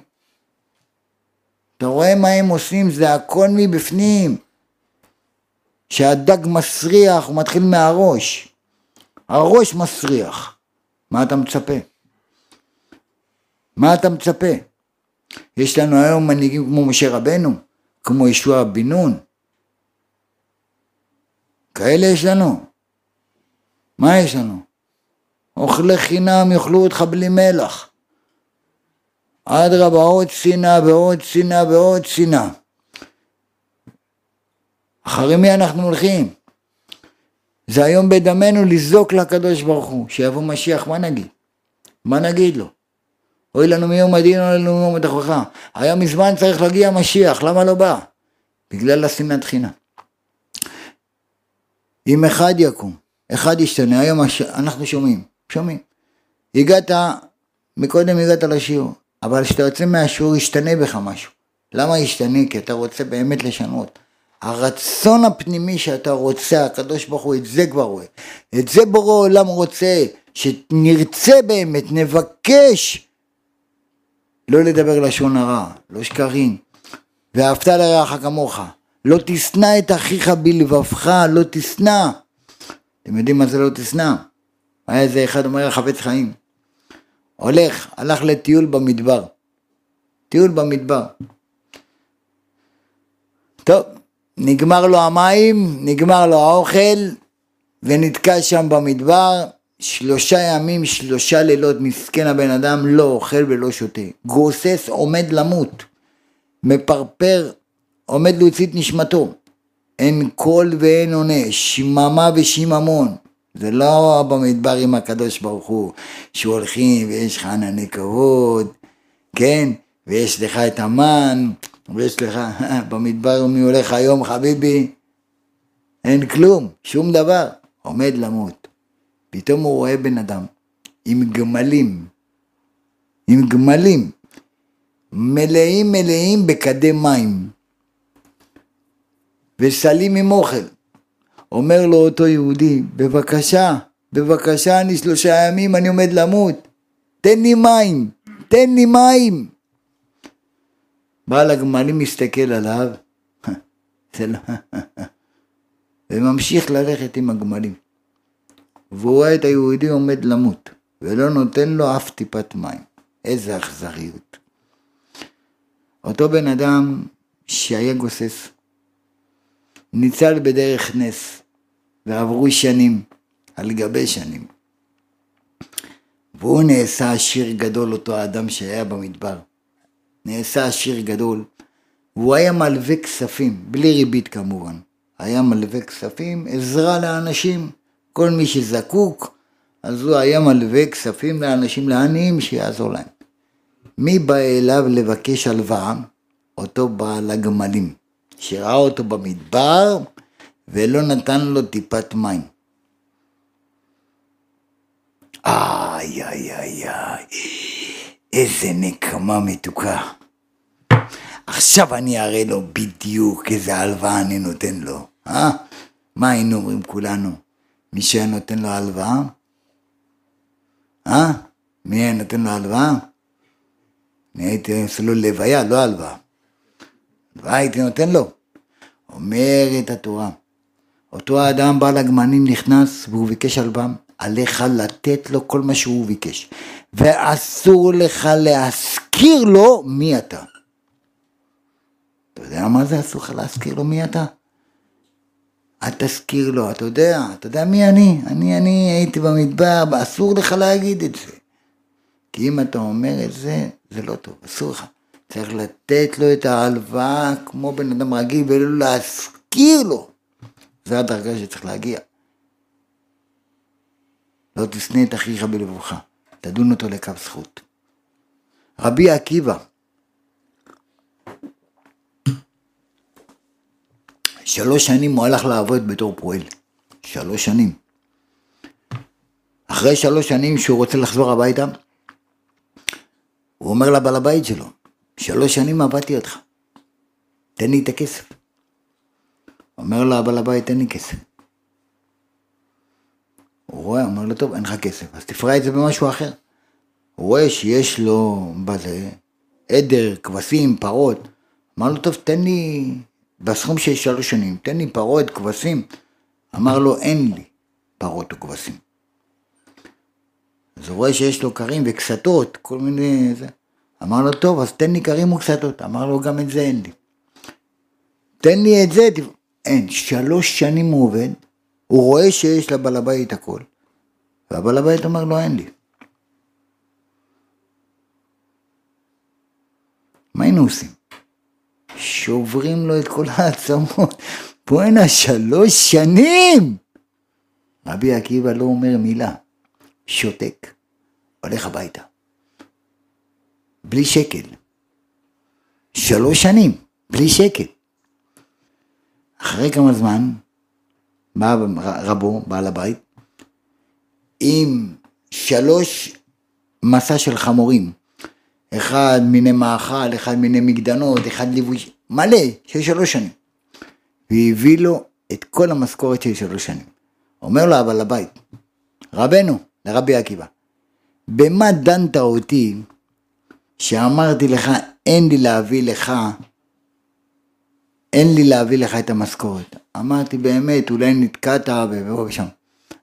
Speaker 1: אתה רואה מה הם עושים? זה הכל מבפנים. שהדג מסריח, הוא מתחיל מהראש. הראש מסריח. מה אתה מצפה? מה אתה מצפה? יש לנו היום מנהיגים כמו משה רבנו, כמו ישוע בן נון. כאלה יש לנו. מה יש לנו? אוכלי חינם יאכלו אותך בלי מלח. אדרבה, עוד שנאה ועוד שנאה ועוד שנאה. אחרי מי אנחנו הולכים? זה היום בדמנו לזעוק לקדוש ברוך הוא, שיבוא משיח, מה נגיד? מה נגיד לו? אוי לנו מיום הדין, אוי לנו מיום התוכחה. היה מזמן צריך להגיע משיח, למה לא בא? בגלל השנאת חינם. אם אחד יקום, אחד ישתנה, היום אנחנו שומעים, שומעים. הגעת, מקודם הגעת לשיעור, אבל כשאתה יוצא מהשיעור ישתנה בך משהו. למה ישתנה? כי אתה רוצה באמת לשנות. הרצון הפנימי שאתה רוצה, הקדוש ברוך הוא את זה כבר רואה. את זה בורא עולם רוצה, שנרצה באמת, נבקש לא לדבר לשון הרע, לא שקרים. ואהבת לרעך כמוך. לא תשנא את אחיך בלבבך, לא תשנא. אתם יודעים מה זה לא תשנא? היה איזה אחד אומר חפץ חיים. הולך, הלך לטיול במדבר. טיול במדבר. טוב, נגמר לו המים, נגמר לו האוכל, ונתקע שם במדבר, שלושה ימים, שלושה לילות, מסכן הבן אדם, לא אוכל ולא שותה. גוסס, עומד למות. מפרפר, עומד להוציא את נשמתו. אין קול ואין עונה, שממה ושיממון. זה לא במדבר עם הקדוש ברוך הוא, שהולכים ויש לך ענני כבוד, כן? ויש לך את המן, ויש לך, [laughs] במדבר מי הולך היום חביבי? אין כלום, שום דבר, עומד למות. פתאום הוא רואה בן אדם עם גמלים, עם גמלים, מלאים מלאים בכדי מים, וסלים עם אוכל. אומר לו אותו יהודי, בבקשה, בבקשה, אני שלושה ימים, אני עומד למות, תן לי מים, תן לי מים. בעל הגמלים מסתכל עליו, [laughs] לא... [laughs] וממשיך ללכת עם הגמלים. והוא רואה את היהודי עומד למות, ולא נותן לו אף טיפת מים. איזה אכזריות. אותו בן אדם שהיה גוסס, ניצל בדרך נס, ועברו שנים על גבי שנים. והוא נעשה עשיר גדול, אותו האדם שהיה במדבר. נעשה עשיר גדול, והוא היה מלווה כספים, בלי ריבית כמובן. היה מלווה כספים, עזרה לאנשים, כל מי שזקוק, אז הוא היה מלווה כספים לאנשים, לעניים, שיעזור להם. מי בא אליו לבקש הלוואה? אותו בעל הגמלים, שראה אותו במדבר ולא נתן לו טיפת מים. איי, איי, איי, איי, איזה נקמה מתוקה. עכשיו אני אראה לו בדיוק איזה הלוואה אני נותן לו, אה? מה היינו אומרים כולנו? מי שהיה נותן לו הלוואה? אה? מי היה נותן לו הלוואה? אני הייתי עושה לו לוויה, לא הלוואה. הלוואה הייתי נותן לו. אומרת התורה, אותו האדם בעל הגמנים נכנס והוא ביקש הלוואה, עליך לתת לו כל מה שהוא ביקש, ואסור לך להזכיר לו מי אתה. אתה יודע מה זה אסור לך להזכיר לו מי אתה? אל תזכיר לו, אתה יודע, אתה יודע מי אני? אני, אני הייתי במדבר, אסור לך להגיד את זה. כי אם אתה אומר את זה, זה לא טוב, אסור לך. צריך לתת לו את ההלוואה כמו בן אדם רגיל ולא להזכיר לו. זה הדרגה שצריך להגיע. לא תשנא את אחיך בלבבך, תדון אותו לקו זכות. רבי עקיבא, שלוש שנים הוא הלך לעבוד בתור פועל. שלוש שנים. אחרי שלוש שנים שהוא רוצה לחזור הביתה, הוא אומר לבעל הבית שלו, שלוש שנים עבדתי אותך, תן לי את הכסף. אומר לו הבעל הבית, תן לי כסף. הוא רואה, אומר לו, טוב, אין לך כסף, אז תפרע את זה במשהו אחר. הוא רואה שיש לו, בזה, עדר, כבשים, פרות. אמר לו, טוב, תן לי, בסכום של שלוש שנים, תן לי פרות, כבשים. אמר לו, אין לי פרות או כבשים. אז הוא רואה שיש לו כרים וקסתות, כל מיני... זה. אמר לו, טוב, אז תן לי כרים וקסתות. אמר לו, גם את זה אין לי. תן לי את זה, אין. שלוש שנים הוא עובד, הוא רואה שיש לבעל הבית הכל, והבעל הבית אומר לו, אין לי. מה היינו עושים? שוברים לו את כל העצמות. בואנה, שלוש שנים! רבי עקיבא לא אומר מילה, שותק, הולך הביתה. בלי שקל. שלוש שנים, בלי שקל. אחרי כמה זמן, בא רבו, בעל הבית, עם שלוש מסע של חמורים. אחד מיני מאכל, אחד מיני מגדנות, אחד ליווי, מלא, של שלוש שנים. והביא לו את כל המשכורת של שלוש שנים. אומר לו הבעל הבית, רבנו, לרבי עקיבא, במה דנת אותי שאמרתי לך אין לי להביא לך, אין לי להביא לך את המשכורת. אמרתי באמת, אולי נתקעת ופה ושם.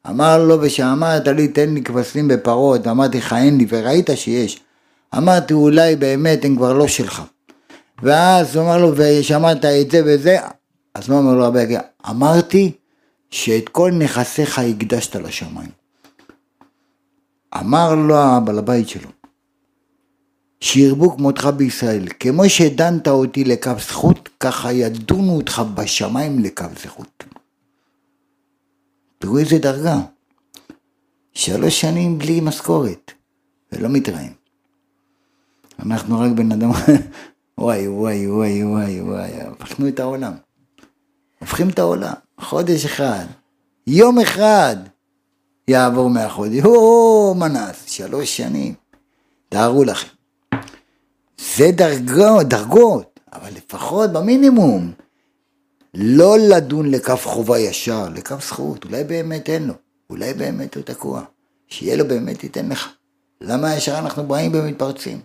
Speaker 1: אמר לו, ושאמרת לי, תן לי כבשים בפרות, אמרתי לך, אין לי, וראית שיש. אמרתי, אולי באמת הם כבר לא שלך. ואז הוא אמר לו, ושמעת את זה וזה, אז מה אומר לו רבי עקיבא? אמרתי שאת כל נכסיך הקדשת לשמיים. אמר לו הבעל הבית שלו, שירבו כמותך בישראל, כמו שדנת אותי לכף זכות, ככה ידונו אותך בשמיים לקו זכות. תראו איזה דרגה. שלוש שנים בלי משכורת, ולא מתראים. אנחנו רק בן אדם, [laughs] וואי וואי וואי וואי וואי, הפכנו את העולם. הופכים את העולם. חודש אחד, יום אחד יעבור מהחודש, או מנס, שלוש שנים. תארו לכם. זה דרגות, דרגות, אבל לפחות במינימום, לא לדון לכף חובה ישר, לכף זכות, אולי באמת אין לו, אולי באמת הוא תקוע, שיהיה לו באמת ייתן לך. למה ישר אנחנו באים ומתפרצים?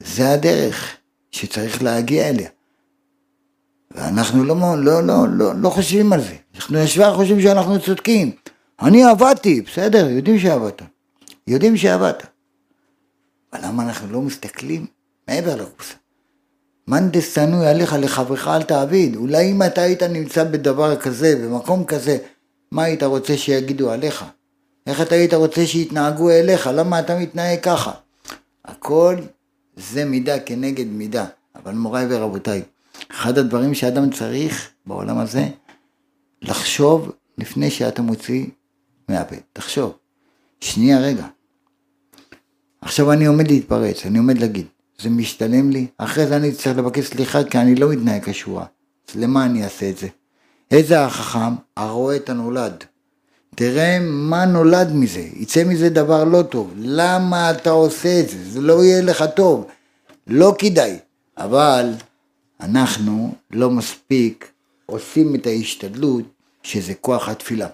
Speaker 1: זה הדרך שצריך להגיע אליה. ואנחנו לא, לא, לא, לא, לא חושבים על זה. אנחנו ישר חושבים שאנחנו צודקים. אני עבדתי, בסדר, יודעים שעבדת. יודעים שעבדת. אבל למה אנחנו לא מסתכלים מעבר לקופסה? מאן דשנוי עליך לחברך אל תעביד. אולי אם אתה היית נמצא בדבר כזה, במקום כזה, מה היית רוצה שיגידו עליך? איך אתה היית רוצה שיתנהגו אליך? למה אתה מתנהג ככה? הכל זה מידה כנגד מידה. אבל מוריי ורבותיי, אחד הדברים שאדם צריך בעולם הזה, לחשוב לפני שאתה מוציא מהפה. תחשוב. שנייה רגע. עכשיו אני עומד להתפרץ, אני עומד להגיד, זה משתלם לי? אחרי זה אני צריך לבקש סליחה כי אני לא מתנהג כשורה. אז למה אני אעשה את זה? איזה החכם? הרואה את הנולד. תראה מה נולד מזה, יצא מזה דבר לא טוב. למה אתה עושה את זה? זה לא יהיה לך טוב. לא כדאי. אבל אנחנו לא מספיק עושים את ההשתדלות שזה כוח התפילה.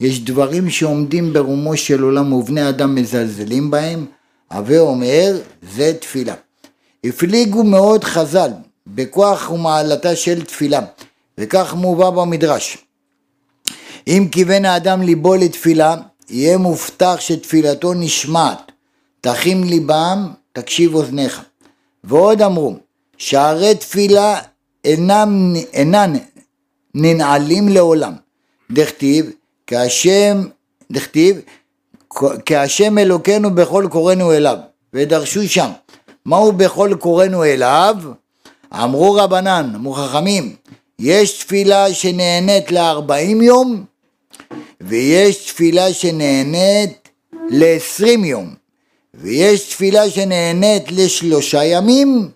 Speaker 1: יש דברים שעומדים ברומו של עולם ובני אדם מזלזלים בהם, הווה אומר זה תפילה. הפליגו מאוד חז"ל בכוח ומעלתה של תפילה, וכך מובא במדרש. אם כיוון האדם ליבו לתפילה, יהיה מובטח שתפילתו נשמעת. תכים ליבם, תקשיב אוזניך. ועוד אמרו, שערי תפילה אינם, אינן ננעלים לעולם. דכתיב, כהשם, דכתיב, כהשם אלוקינו בכל קוראנו אליו. ודרשו שם, מהו בכל קוראנו אליו? אמרו רבנן, אמרו חכמים, יש תפילה שנהנית לארבעים יום, ויש תפילה שנהנית לעשרים יום, ויש תפילה שנהנית לשלושה ימים,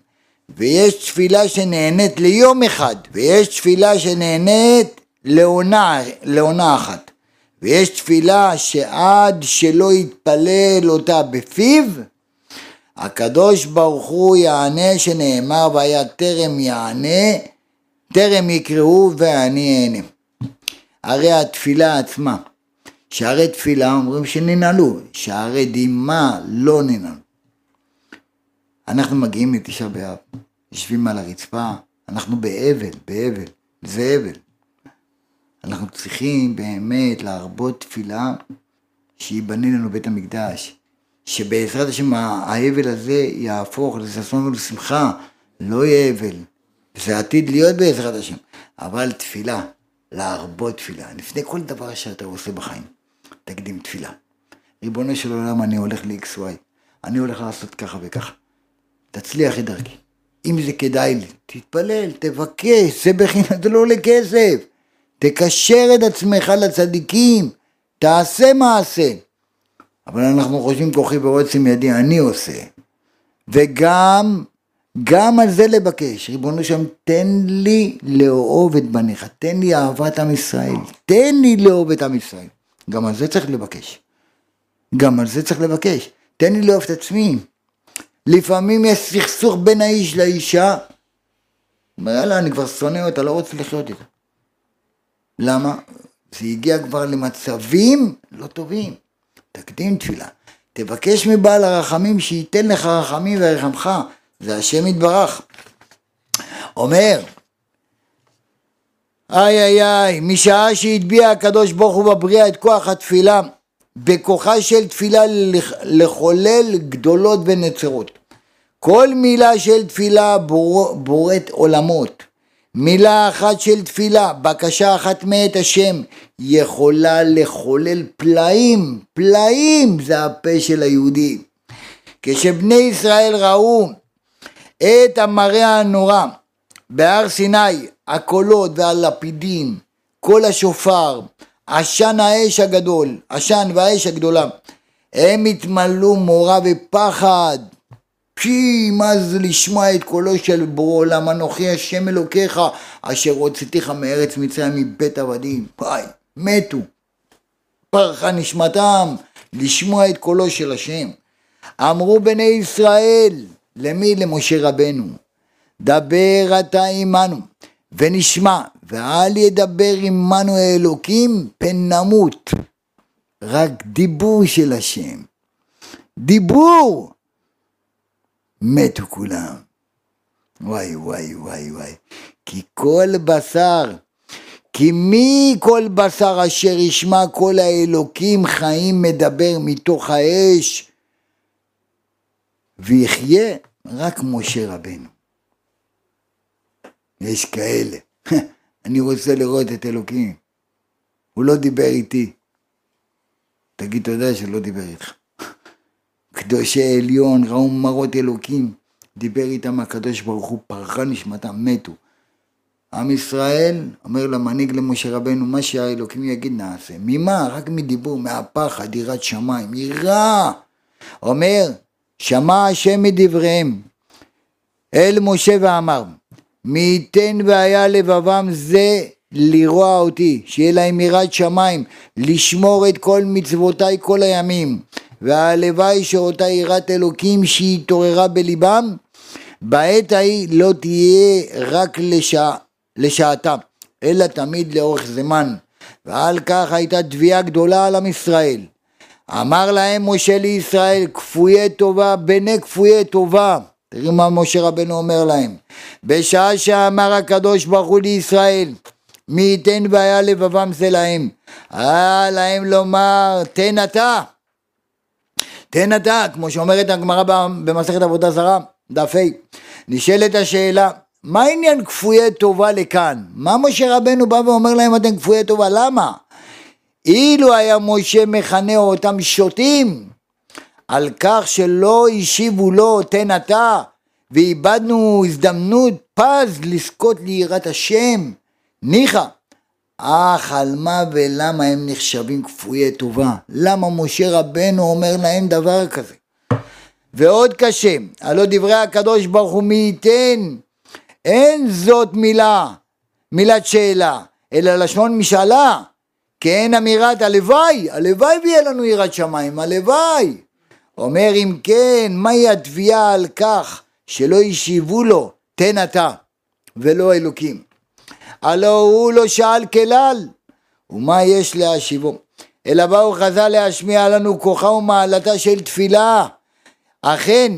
Speaker 1: ויש תפילה שנהנית ליום אחד, ויש תפילה שנהנית לעונה, לעונה אחת, ויש תפילה שעד שלא יתפלל אותה בפיו, הקדוש ברוך הוא יענה שנאמר והיה טרם יענה, טרם יקראו ואני אענה. הרי התפילה עצמה, שערי תפילה אומרים שננעלו, שערי דמעה לא ננעלו. אנחנו מגיעים לתשעה באב, יושבים על הרצפה, אנחנו באבל, באבל, זה אבל. אנחנו צריכים באמת להרבות תפילה שייבנה לנו בית המקדש, שבעזרת השם האבל הזה יהפוך לששון ולשמחה, לא יהיה אבל, זה עתיד להיות בעזרת השם, אבל תפילה, להרבות תפילה, לפני כל דבר שאתה עושה בחיים, תקדים תפילה. ריבונו של עולם, אני הולך ל-XY, אני הולך לעשות ככה וככה. תצליח את דרכי. אם זה כדאי לי, תתפלל, תבקש, זה בחינם, זה לא עולה כסף. תקשר את עצמך לצדיקים, תעשה מעשה. אבל אנחנו חושבים כוחי ועוצם ידי, אני עושה. וגם, גם על זה לבקש, ריבונו שם, תן לי לאהוב את בניך, תן לי אהבת עם ישראל, תן לי לאהוב את עם ישראל. גם על זה צריך לבקש. גם על זה צריך לבקש. תן לי לאהוב את עצמי. לפעמים יש סכסוך בין האיש לאישה, אומר יאללה אני כבר שונא אותה, לא רוצה לחיות איתה. למה? זה הגיע כבר למצבים לא טובים. תקדים תפילה. תבקש מבעל הרחמים שייתן לך רחמים וירחמך, זה השם יתברך. אומר, איי איי איי, משעה שהטביע הקדוש ברוך הוא בבריאה את כוח התפילה, בכוחה של תפילה לחולל גדולות ונצרות. כל מילה של תפילה בור, בוראת עולמות. מילה אחת של תפילה, בקשה אחת מאת השם, יכולה לחולל פלאים, פלאים זה הפה של היהודי. כשבני ישראל ראו את המראה הנורא בהר סיני הקולות והלפידים, קול השופר, עשן האש הגדול, עשן והאש הגדולה, הם התמלאו מורא ופחד. פי, מה זה לשמוע את קולו של בורא עולם, אנוכי השם אלוקיך, אשר הוצאתיך מארץ מצרים מבית עבדים. וואי, מתו. פרחה נשמתם, לשמוע את קולו של השם. אמרו בני ישראל, למי? למשה רבנו. דבר אתה עמנו, ונשמע, ואל ידבר עמנו האלוקים, פן נמות. רק דיבור של השם. דיבור! מתו כולם. וואי וואי וואי וואי. כי כל בשר, כי מי כל בשר אשר ישמע כל האלוקים חיים מדבר מתוך האש ויחיה רק משה רבנו. יש כאלה. [laughs] אני רוצה לראות את אלוקים. הוא לא דיבר איתי. תגיד תודה שלא דיבר איתך. קדושי עליון ראו מראות אלוקים, דיבר איתם הקדוש ברוך הוא, פרחה נשמתם, מתו. עם ישראל אומר למנהיג למשה רבנו, מה שהאלוקים יגיד נעשה. ממה? רק מדיבור, מהפחד, יראת שמיים, יראה. אומר, שמע השם מדבריהם אל משה ואמר, מי ייתן והיה לבבם זה לרוע אותי, שיהיה להם יראת שמיים, לשמור את כל מצוותיי כל הימים. והלוואי שאותה יראת אלוקים שהתעוררה בליבם, בעת ההיא לא תהיה רק לשע, לשעתה, אלא תמיד לאורך זמן. ועל כך הייתה תביעה גדולה על עם ישראל. אמר להם משה לישראל, כפויי טובה, בני כפויי טובה. תראו מה משה רבנו אומר להם. בשעה שאמר הקדוש ברוך הוא לישראל, מי ייתן והיה לבבם זה להם. היה להם לומר, תן אתה. תן אתה, כמו שאומרת הגמרא במסכת עבודה זרה, דף ה', נשאלת השאלה, מה עניין כפויי טובה לכאן? מה משה רבנו בא ואומר להם אתם כפויי טובה? למה? אילו היה משה מכנה אותם שוטים על כך שלא השיבו לו תן אתה ואיבדנו הזדמנות פז לזכות ליראת השם ניחא אך על מה ולמה הם נחשבים כפויי טובה? למה משה רבנו אומר להם דבר כזה? ועוד קשה, הלא דברי הקדוש ברוך הוא מי ייתן, אין זאת מילה, מילת שאלה, אלא לשון משאלה, כי אין אמירת הלוואי, הלוואי ויהיה לנו יראת שמיים, הלוואי. אומר אם כן, מהי התביעה על כך שלא השיבו לו, תן אתה, ולא אלוקים. הלא הוא לא שאל כלל, ומה יש להשיבו? אלא באו חז"ל להשמיע לנו כוחה ומעלתה של תפילה. אכן,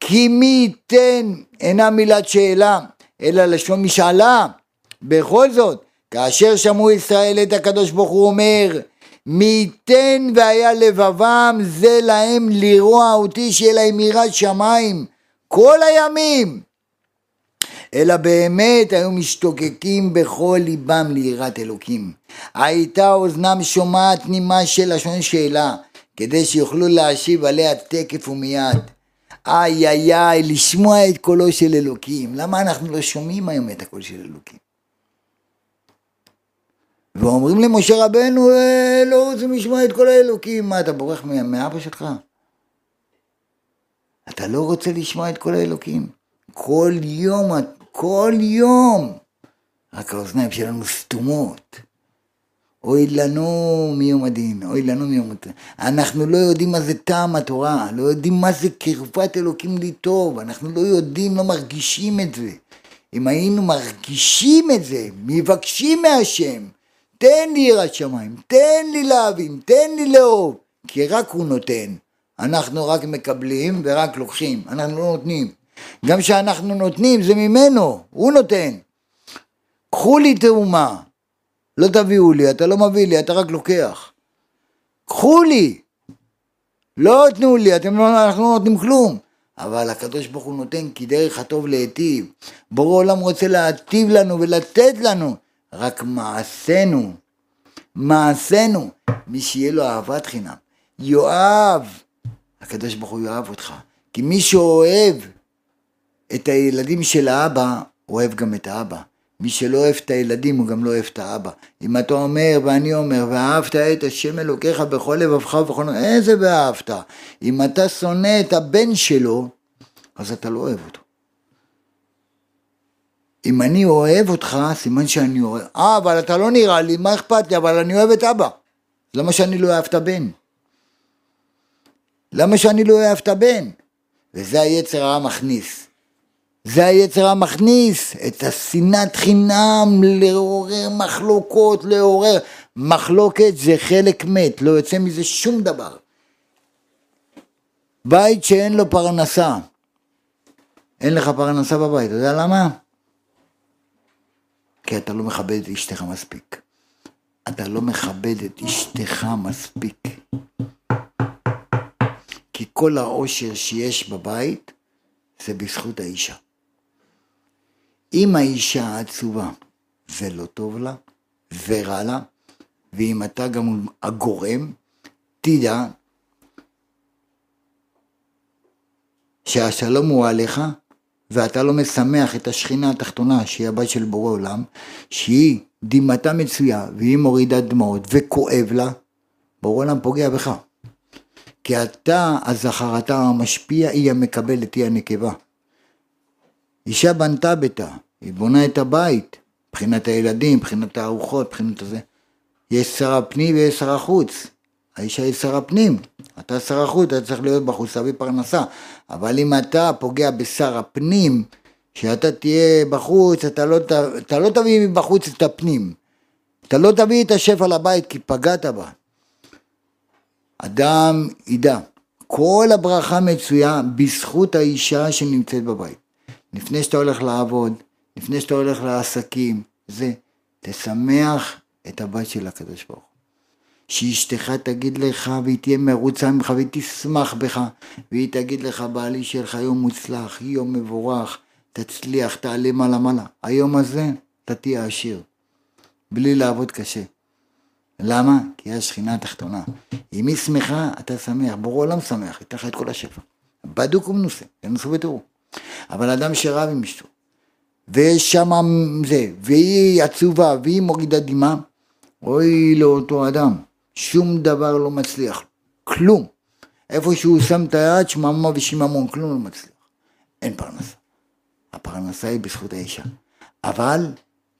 Speaker 1: כי מי ייתן אינה מילת שאלה, אלא לשון משאלה. בכל זאת, כאשר שמעו ישראל את הקדוש ברוך הוא אומר, מי ייתן והיה לבבם זה להם לרוע אותי שיהיה להם יראת שמיים כל הימים אלא באמת היו משתוקקים בכל ליבם ליראת אלוקים. הייתה אוזנם שומעת נימה של לשון שאלה, כדי שיוכלו להשיב עליה תקף ומיד. איי איי איי, לשמוע את קולו של אלוקים. למה אנחנו לא שומעים היום את הקול של אלוקים? ואומרים למשה רבנו, אה, לא רוצים לשמוע את כל האלוקים. מה, אתה בורח מאבא שלך? אתה לא רוצה לשמוע את כל האלוקים. כל יום כל יום. רק האוזניים שלנו סתומות. אוי לנו מיום הדין, אוי לנו מיום הדין. אנחנו לא יודעים מה זה טעם התורה, לא יודעים מה זה קרבת אלוקים לי טוב, אנחנו לא יודעים, לא מרגישים את זה. אם היינו מרגישים את זה, מבקשים מהשם, תן לי יראת שמיים, תן לי להבין, תן לי לאהוב, כי רק הוא נותן. אנחנו רק מקבלים ורק לוקחים, אנחנו לא נותנים. גם כשאנחנו נותנים זה ממנו, הוא נותן. קחו לי תאומה, לא תביאו לי, אתה לא מביא לי, אתה רק לוקח. קחו לי, לא תנו לי, אתם לא, אנחנו לא נותנים כלום. אבל הקדוש ברוך הוא נותן כי דרך הטוב להיטיב. בורא עולם רוצה להטיב לנו ולתת לנו, רק מעשינו, מעשינו, מי שיהיה לו אהבת חינם. יואב, הקדוש ברוך הוא יאהב אותך. כי מי שאוהב את הילדים של האבא, אוהב גם את האבא. מי שלא אוהב את הילדים הוא גם לא אוהב את האבא. אם אתה אומר ואני אומר ואהבת את השם אלוקיך בכל לבבך ובכל... איזה ואהבת? אם אתה שונא את הבן שלו, אז אתה לא אוהב אותו. אם אני אוהב אותך, סימן שאני אוהב... אה, אבל אתה לא נראה לי, מה אכפת לי? אבל אני אוהב את אבא. למה שאני לא אוהב את הבן? למה שאני לא אוהב את הבן? וזה היצר הרע מכניס. זה היצר המכניס את השנאת חינם לעורר מחלוקות, לעורר מחלוקת זה חלק מת, לא יוצא מזה שום דבר. בית שאין לו פרנסה, אין לך פרנסה בבית, אתה יודע למה? כי אתה לא מכבד את אשתך מספיק. אתה לא מכבד את אשתך מספיק. כי כל העושר שיש בבית זה בזכות האישה. אם האישה עצובה זה לא טוב לה, זה רע לה, ואם אתה גם הגורם, תדע שהשלום הוא עליך, ואתה לא משמח את השכינה התחתונה, שהיא הבת של בורא עולם, שהיא דמעתה מצויה, והיא מורידה דמעות, וכואב לה, בורא עולם פוגע בך. כי אתה הזכר, אתה המשפיע, היא המקבלת, היא הנקבה. אישה בנתה ביתה, היא בונה את הבית, מבחינת הילדים, מבחינת הארוחות, מבחינת הזה. יש שר הפנים ויש שר החוץ. האישה היא שר הפנים, אתה שר החוץ, אתה צריך להיות בחוץ, להביא פרנסה. אבל אם אתה פוגע בשר הפנים, שאתה תהיה בחוץ, אתה לא, אתה לא תביא מבחוץ את הפנים. אתה לא תביא את השפע לבית כי פגעת בה. אדם ידע, כל הברכה מצויה בזכות האישה שנמצאת בבית. לפני שאתה הולך לעבוד, לפני שאתה הולך לעסקים, זה, תשמח את הבת של הקדוש ברוך הוא. שאשתך תגיד לך והיא תהיה מרוצה ממך והיא תשמח בך והיא תגיד לך בעלי שלך יום מוצלח, יום מבורך, תצליח, תעלה מעלה מעלה. היום הזה אתה תהיה עשיר, בלי לעבוד קשה. למה? כי השכינה התחתונה. אם היא שמחה, אתה שמח. בורא עולם שמח, ייתן לך את כל השפע. בדוק ומנוסה, תנסו ותראו. אבל אדם שרב עם אשתו, ויש שם זה, והיא עצובה, והיא מורידה דמעה, אוי לאותו אדם, שום דבר לא מצליח, כלום. איפה שהוא שם את היד, שממה ושיממון, כלום לא מצליח. אין פרנסה. הפרנסה היא בזכות האישה. אבל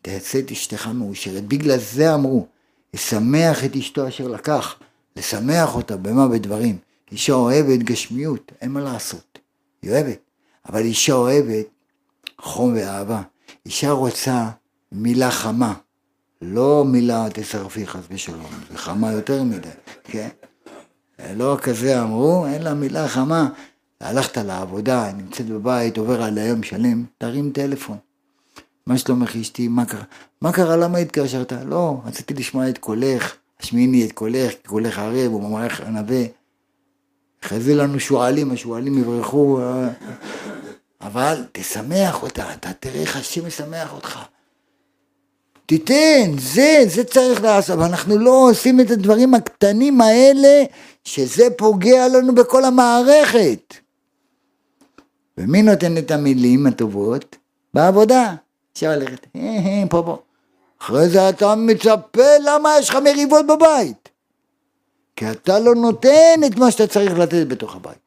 Speaker 1: תעשה את אשתך מאושרת. בגלל זה אמרו, לשמח את אשתו אשר לקח, לשמח אותה במה בדברים. אישה אוהבת גשמיות, אין מה לעשות. היא אוהבת. אבל אישה אוהבת חום ואהבה. אישה רוצה מילה חמה, לא מילה תשרפי חס ושלום, זה חמה יותר מדי, כן? לא כזה אמרו, אין לה מילה חמה. הלכת לעבודה, נמצאת בבית, עובר על היום שלם, תרים טלפון. מה שלומך אשתי, מה קרה? מה קרה, למה התקשרת? לא, רציתי לשמוע את קולך, השמיעי את קולך, כי קולך ערב, הוא ממלך חזי לנו שועלים, השועלים יברחו. אה, אבל תשמח אותה, אתה תראה איך השם משמח אותך. תיתן, זה, זה צריך לעשות, אנחנו לא עושים את הדברים הקטנים האלה, שזה פוגע לנו בכל המערכת. ומי נותן את המילים הטובות? בעבודה. אפשר ללכת, פה פה. אחרי זה אתה מצפה למה יש לך מריבות בבית. כי אתה לא נותן את מה שאתה צריך לתת בתוך הבית.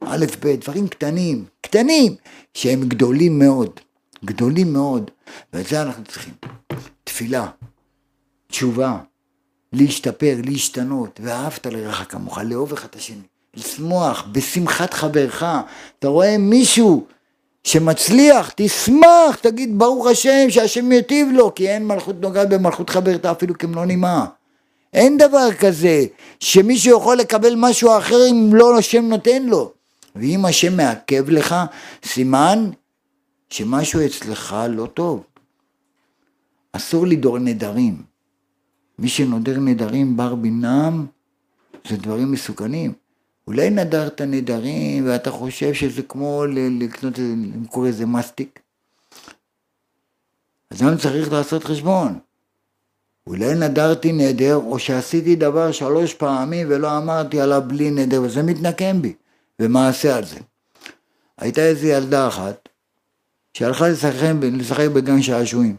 Speaker 1: א', ב', דברים קטנים, קטנים, שהם גדולים מאוד, גדולים מאוד, ואת זה אנחנו צריכים. תפילה, תשובה, להשתפר, להשתנות, ואהבת לרעך כמוך, לאהוב אחד את השני, לשמוח בשמחת חברך. אתה רואה מישהו שמצליח, תשמח, תגיד ברוך השם, שהשם יטיב לו, כי אין מלכות נוגעת במלכות חברתה אפילו כמלוא נימה. אין דבר כזה שמישהו יכול לקבל משהו אחר אם לא השם נותן לו. ואם השם מעכב לך, סימן שמשהו אצלך לא טוב. אסור לדור נדרים. מי שנודר נדרים בר בינם, זה דברים מסוכנים. אולי נדרת נדרים ואתה חושב שזה כמו לקנות, למכור איזה מסטיק? אז היום צריך לעשות חשבון. אולי נדרתי נדר, או שעשיתי דבר שלוש פעמים ולא אמרתי עליו בלי נדר, וזה מתנקם בי. ומעשה על זה. הייתה איזו ילדה אחת, שהלכה לשחק, לשחק בגן שעשועים,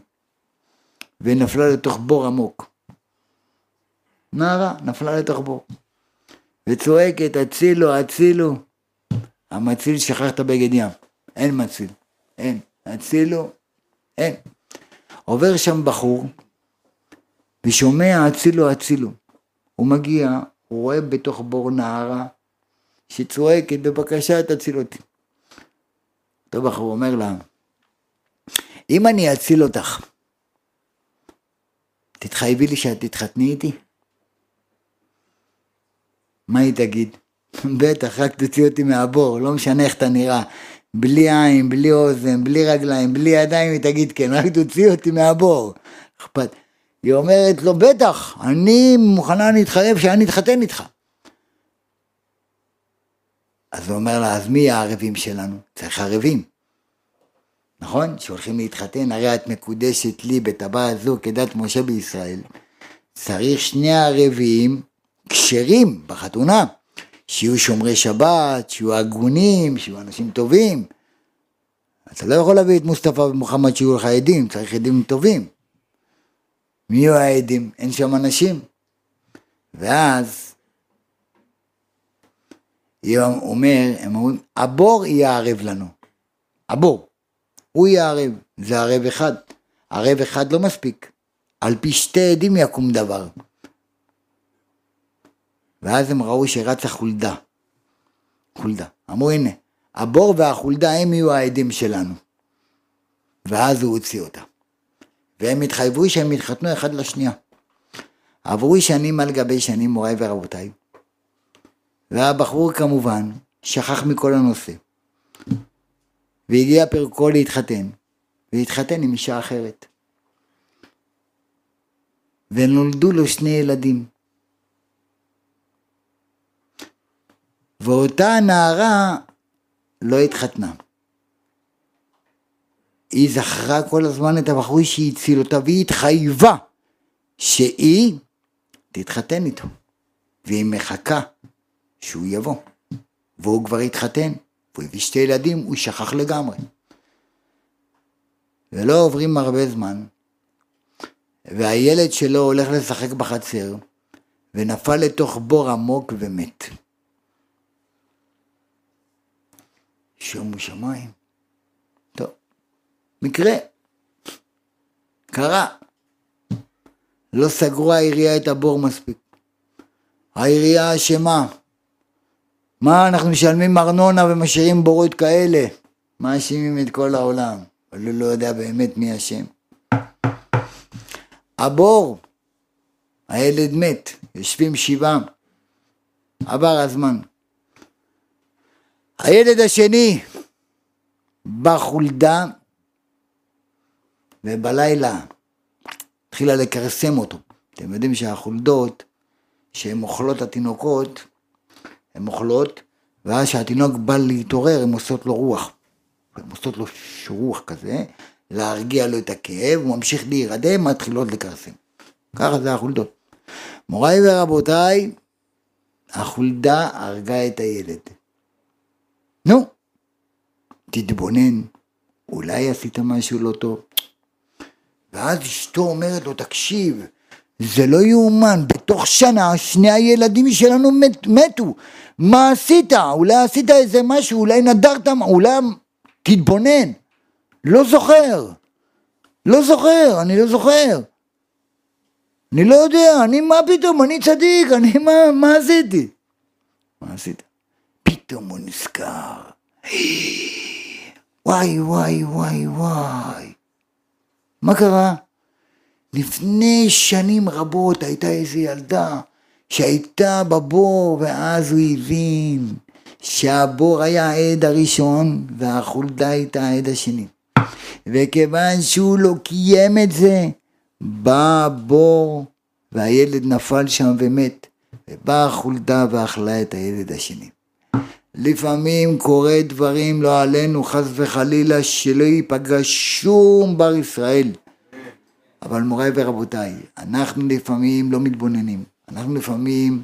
Speaker 1: ונפלה לתוך בור עמוק. נערה נפלה לתוך בור, וצועקת, הצילו, הצילו. המציל שכח את הבגד ים, אין מציל, אין, הצילו, אין. עובר שם בחור, ושומע הצילו, הצילו. הוא מגיע, הוא רואה בתוך בור נערה, שצועקת, בבקשה תציל אותי. אותו בחור אומר לה, אם אני אציל אותך, תתחייבי לי שאת תתחתני איתי? מה היא תגיד? [laughs] בטח, רק תוציא אותי מהבור, לא משנה איך אתה נראה. בלי עין, בלי אוזן, בלי רגליים, בלי ידיים, היא תגיד כן, רק תוציא אותי מהבור. אכפת. היא אומרת לו, בטח, אני מוכנה להתחייב שאני אתחתן איתך. אז הוא אומר לה, אז מי הערבים שלנו? צריך ערבים. נכון? שהולכים להתחתן, הרי את מקודשת לי בטבעת זו כדת משה בישראל. צריך שני ערבים כשרים בחתונה. שיהיו שומרי שבת, שיהיו הגונים, שיהיו אנשים טובים. אתה לא יכול להביא את מוסטפא ומוחמד שיהיו לך עדים, צריך עדים טובים. מי יהיו העדים? אין שם אנשים. ואז הוא אומר, הם אומרים, הבור יהיה ערב לנו. הבור. הוא יהיה ערב. זה ערב אחד. ערב אחד לא מספיק. על פי שתי עדים יקום דבר. ואז הם ראו שרצה חולדה. חולדה. אמרו הנה, הבור והחולדה הם יהיו העדים שלנו. ואז הוא הוציא אותה. והם התחייבו שהם יתחתנו אחד לשנייה. עברו שנים על גבי שנים, מוריי ורבותיי. והבחור כמובן שכח מכל הנושא. והגיע פרקו להתחתן, והתחתן עם אישה אחרת. ונולדו לו שני ילדים. ואותה נערה לא התחתנה. היא זכרה כל הזמן את הבחור שהיא הציל אותה, והיא התחייבה שהיא תתחתן איתו. והיא מחכה שהוא יבוא. והוא כבר התחתן, והוא הביא שתי ילדים, הוא שכח לגמרי. ולא עוברים הרבה זמן, והילד שלו הולך לשחק בחצר, ונפל לתוך בור עמוק ומת. שומו שמיים. מקרה. קרה. לא סגרו העירייה את הבור מספיק. העירייה אשמה. מה, אנחנו משלמים ארנונה ומשאירים בורות כאלה? מאשימים את כל העולם, אבל הוא לא יודע באמת מי אשם. הבור, הילד מת, יושבים שבעה, עבר הזמן. הילד השני בחולדה ובלילה התחילה לכרסם אותו. אתם יודעים שהחולדות שהן אוכלות התינוקות, הן אוכלות, ואז כשהתינוק בא להתעורר הן עושות לו רוח. הן עושות לו רוח כזה, להרגיע לו את הכאב, הוא ממשיך להירדם, מתחילות לכרסם. ככה זה החולדות. מוריי ורבותיי, החולדה הרגה את הילד. נו, תתבונן, אולי עשית משהו לא טוב. ואז אשתו אומרת לו, תקשיב, זה לא יאומן, בתוך שנה שני הילדים שלנו מת, מתו. מה עשית? אולי עשית איזה משהו, אולי נדרת, אולי... תתבונן. לא זוכר. לא זוכר, אני לא זוכר. אני לא יודע, אני מה פתאום, אני צדיק, אני מה, מה עשיתי? מה עשית? פתאום הוא נזכר. וואי, וואי, וואי, וואי. מה קרה? לפני שנים רבות הייתה איזו ילדה שהייתה בבור, ואז הוא הבין שהבור היה העד הראשון והחולדה הייתה העד השני. וכיוון שהוא לא קיים את זה, בא הבור והילד נפל שם ומת, ובאה החולדה ואכלה את הילד השני. לפעמים קורה דברים לא עלינו חס וחלילה שלא ייפגע שום בר ישראל. אבל מוריי ורבותיי, אנחנו לפעמים לא מתבוננים, אנחנו לפעמים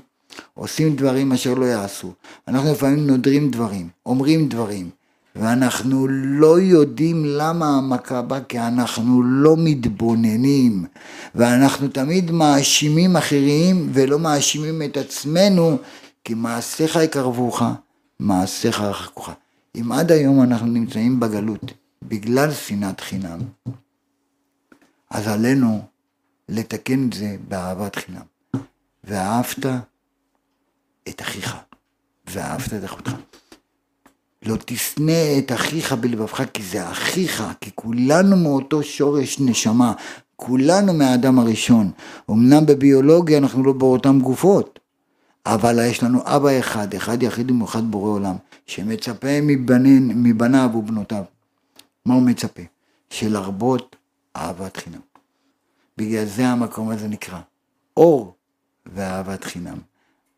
Speaker 1: עושים דברים אשר לא יעשו, אנחנו לפעמים נודרים דברים, אומרים דברים, ואנחנו לא יודעים למה המכה באה, כי אנחנו לא מתבוננים, ואנחנו תמיד מאשימים אחרים ולא מאשימים את עצמנו, כי מעשיך יקרבוך, מעשיך רחקוך. אם עד היום אנחנו נמצאים בגלות בגלל שנאת חינם, אז עלינו לתקן את זה באהבת חינם. ואהבת את אחיך, ואהבת את אחותך. לא תשנא את אחיך בלבבך, כי זה אחיך, כי כולנו מאותו שורש נשמה, כולנו מהאדם הראשון. אמנם בביולוגיה אנחנו לא באותן גופות, אבל יש לנו אבא אחד, אחד יחיד ומאוחד בורא עולם, שמצפה מבנין, מבניו ובנותיו. מה הוא מצפה? שלהרבות אהבת חינם. בגלל זה המקום הזה נקרא אור ואהבת חינם.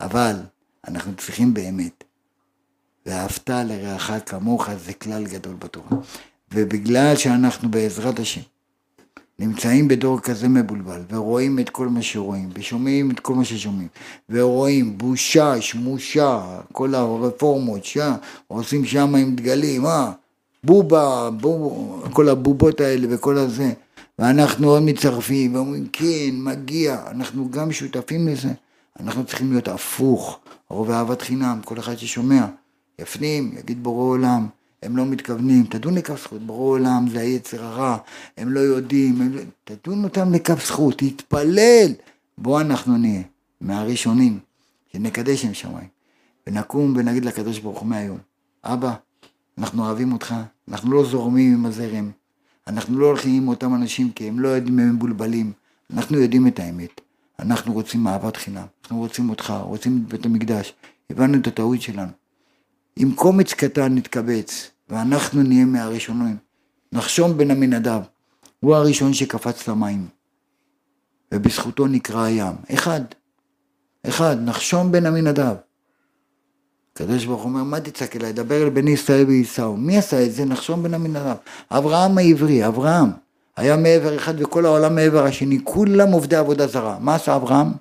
Speaker 1: אבל אנחנו צריכים באמת, ואהבת לרעך כמוך זה כלל גדול בתורה. ובגלל שאנחנו בעזרת השם נמצאים בדור כזה מבולבל, ורואים את כל מה שרואים, ושומעים את כל מה ששומעים, ורואים בושה, שמושה, כל הרפורמות, שם, עושים שם עם דגלים, אה, בובה, בוב, כל הבובות האלה וכל הזה, ואנחנו עוד מצטרפים ואומרים כן, מגיע, אנחנו גם שותפים לזה, אנחנו צריכים להיות הפוך, רוב אהבת חינם, כל אחד ששומע, יפנים, יגיד בורא עולם, הם לא מתכוונים, תדון לכף זכות, ברור עולם זה היצר הרע, הם לא יודעים, הם... לא- תדון אותם לכף זכות, תתפלל, בוא אנחנו נהיה מהראשונים, שנקדש שם שמיים, ונקום ונגיד לקדוש ברוך הוא מהיום, אבא, אנחנו אוהבים אותך, אנחנו לא זורמים עם הזרם, אנחנו לא הולכים עם אותם אנשים כי הם לא יודעים, הם מבולבלים, אנחנו יודעים את האמת, אנחנו רוצים אהבת חינם, אנחנו רוצים אותך, רוצים את בית המקדש, הבנו את הטעות שלנו. אם קומץ קטן נתקבץ, ואנחנו נהיה מהראשונים. נחשום בן עמינדב, הוא הראשון שקפץ למים, ובזכותו נקרא הים. אחד, אחד, נחשום בן עמינדב. הקדוש ברוך הוא אומר, מה תצעק אליי? דבר אל בני ישראל ועיסאו. מי עשה את זה? נחשום בן עמינדב. אברהם העברי, אברהם. היה מעבר אחד וכל העולם מעבר השני, כולם עובדי עבודה זרה. מה עשה אברהם?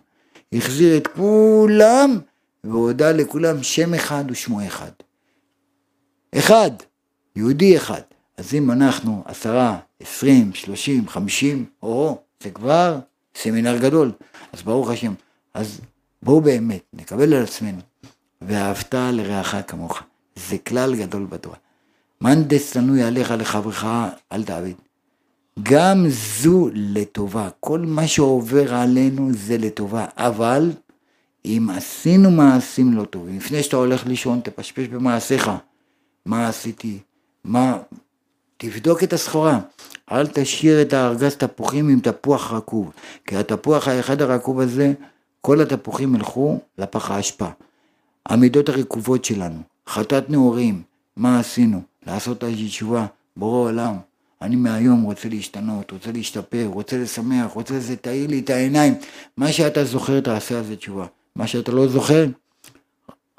Speaker 1: החזיר את כולם והודה לכולם שם אחד ושמו אחד. אחד. יהודי אחד. אז אם אנחנו עשרה, עשרים, שלושים, חמישים, או, זה כבר סמינר גדול. אז ברוך השם. אז בואו באמת, נקבל על עצמנו. ואהבת לרעך כמוך. זה כלל גדול בתורה. מאן דשנואי עליך לחברך אל תעביד. גם זו לטובה. כל מה שעובר עלינו זה לטובה. אבל אם עשינו מעשים לא טובים, לפני שאתה הולך לישון, תפשפש במעשיך. מה עשיתי? מה, תבדוק את הסחורה, אל תשאיר את הארגז תפוחים עם תפוח רקוב, כי התפוח האחד הרקוב הזה, כל התפוחים ילכו לפח האשפה. המידות הרקובות שלנו, חטאת נעורים, מה עשינו? לעשות את התשובה, בורא עולם, אני מהיום רוצה להשתנות, רוצה להשתפר, רוצה לשמח, רוצה לזה, תאיר לי את העיניים. מה שאתה זוכר תעשה על זה תשובה. מה שאתה לא זוכר,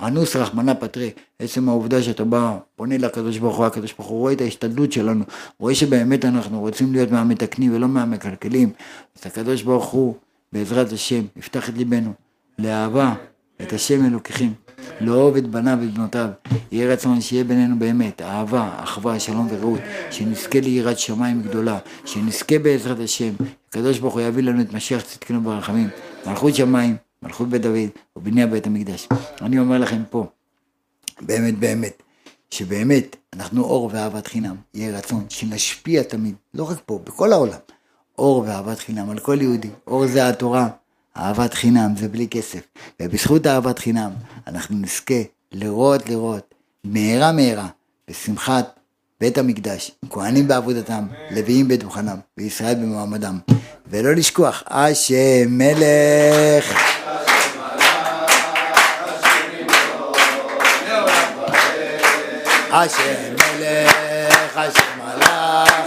Speaker 1: אנוס רחמנא פטרי, עצם העובדה שאתה בא, פונה לקדוש ברוך הוא, הקדוש ברוך הוא רואה את ההשתדלות שלנו, רואה שבאמת אנחנו רוצים להיות מהמתקנים ולא מהמקלקלים, אז הקדוש ברוך הוא, בעזרת השם, יפתח את ליבנו לאהבה את השם אלוקיכם, לאהוב את בניו ובנותיו, יהיה רצון שיהיה בינינו באמת אהבה, אחווה, שלום ורעות, שנזכה ליראת שמיים גדולה, שנזכה בעזרת השם, הקדוש ברוך הוא יביא לנו את משיח צדקנו ברחמים, מלכות שמיים מלכות בית דוד ובנייה בית המקדש. אני אומר לכם פה, באמת באמת, שבאמת אנחנו אור ואהבת חינם, יהיה רצון שנשפיע תמיד, לא רק פה, בכל העולם, אור ואהבת חינם על כל יהודי, אור זה התורה, אהבת חינם זה בלי כסף, ובזכות אהבת חינם אנחנו נזכה לראות לראות, מהרה מהרה, בשמחת בית המקדש, כהנים בעבודתם, לוויים בדוכנם, וישראל במעמדם. ולא לשכוח, השם מלך. השם מלך, השם מלך.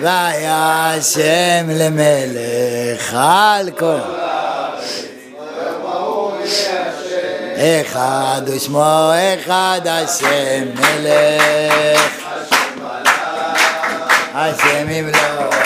Speaker 1: והיה השם למלך על כל. אחד ושמו אחד השם מלך. השם ימלוך.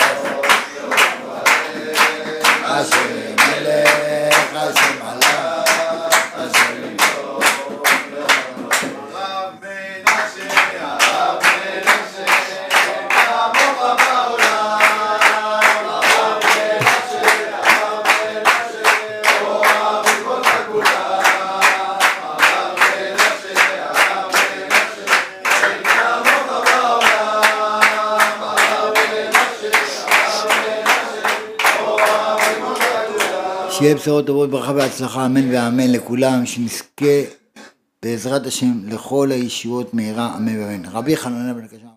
Speaker 1: שיהיה בשורות טובות, ברכה והצלחה, אמן ואמן לכולם, שנזכה בעזרת השם לכל הישועות מהרה, אמן ואמן. רבי חנניה בן הקשה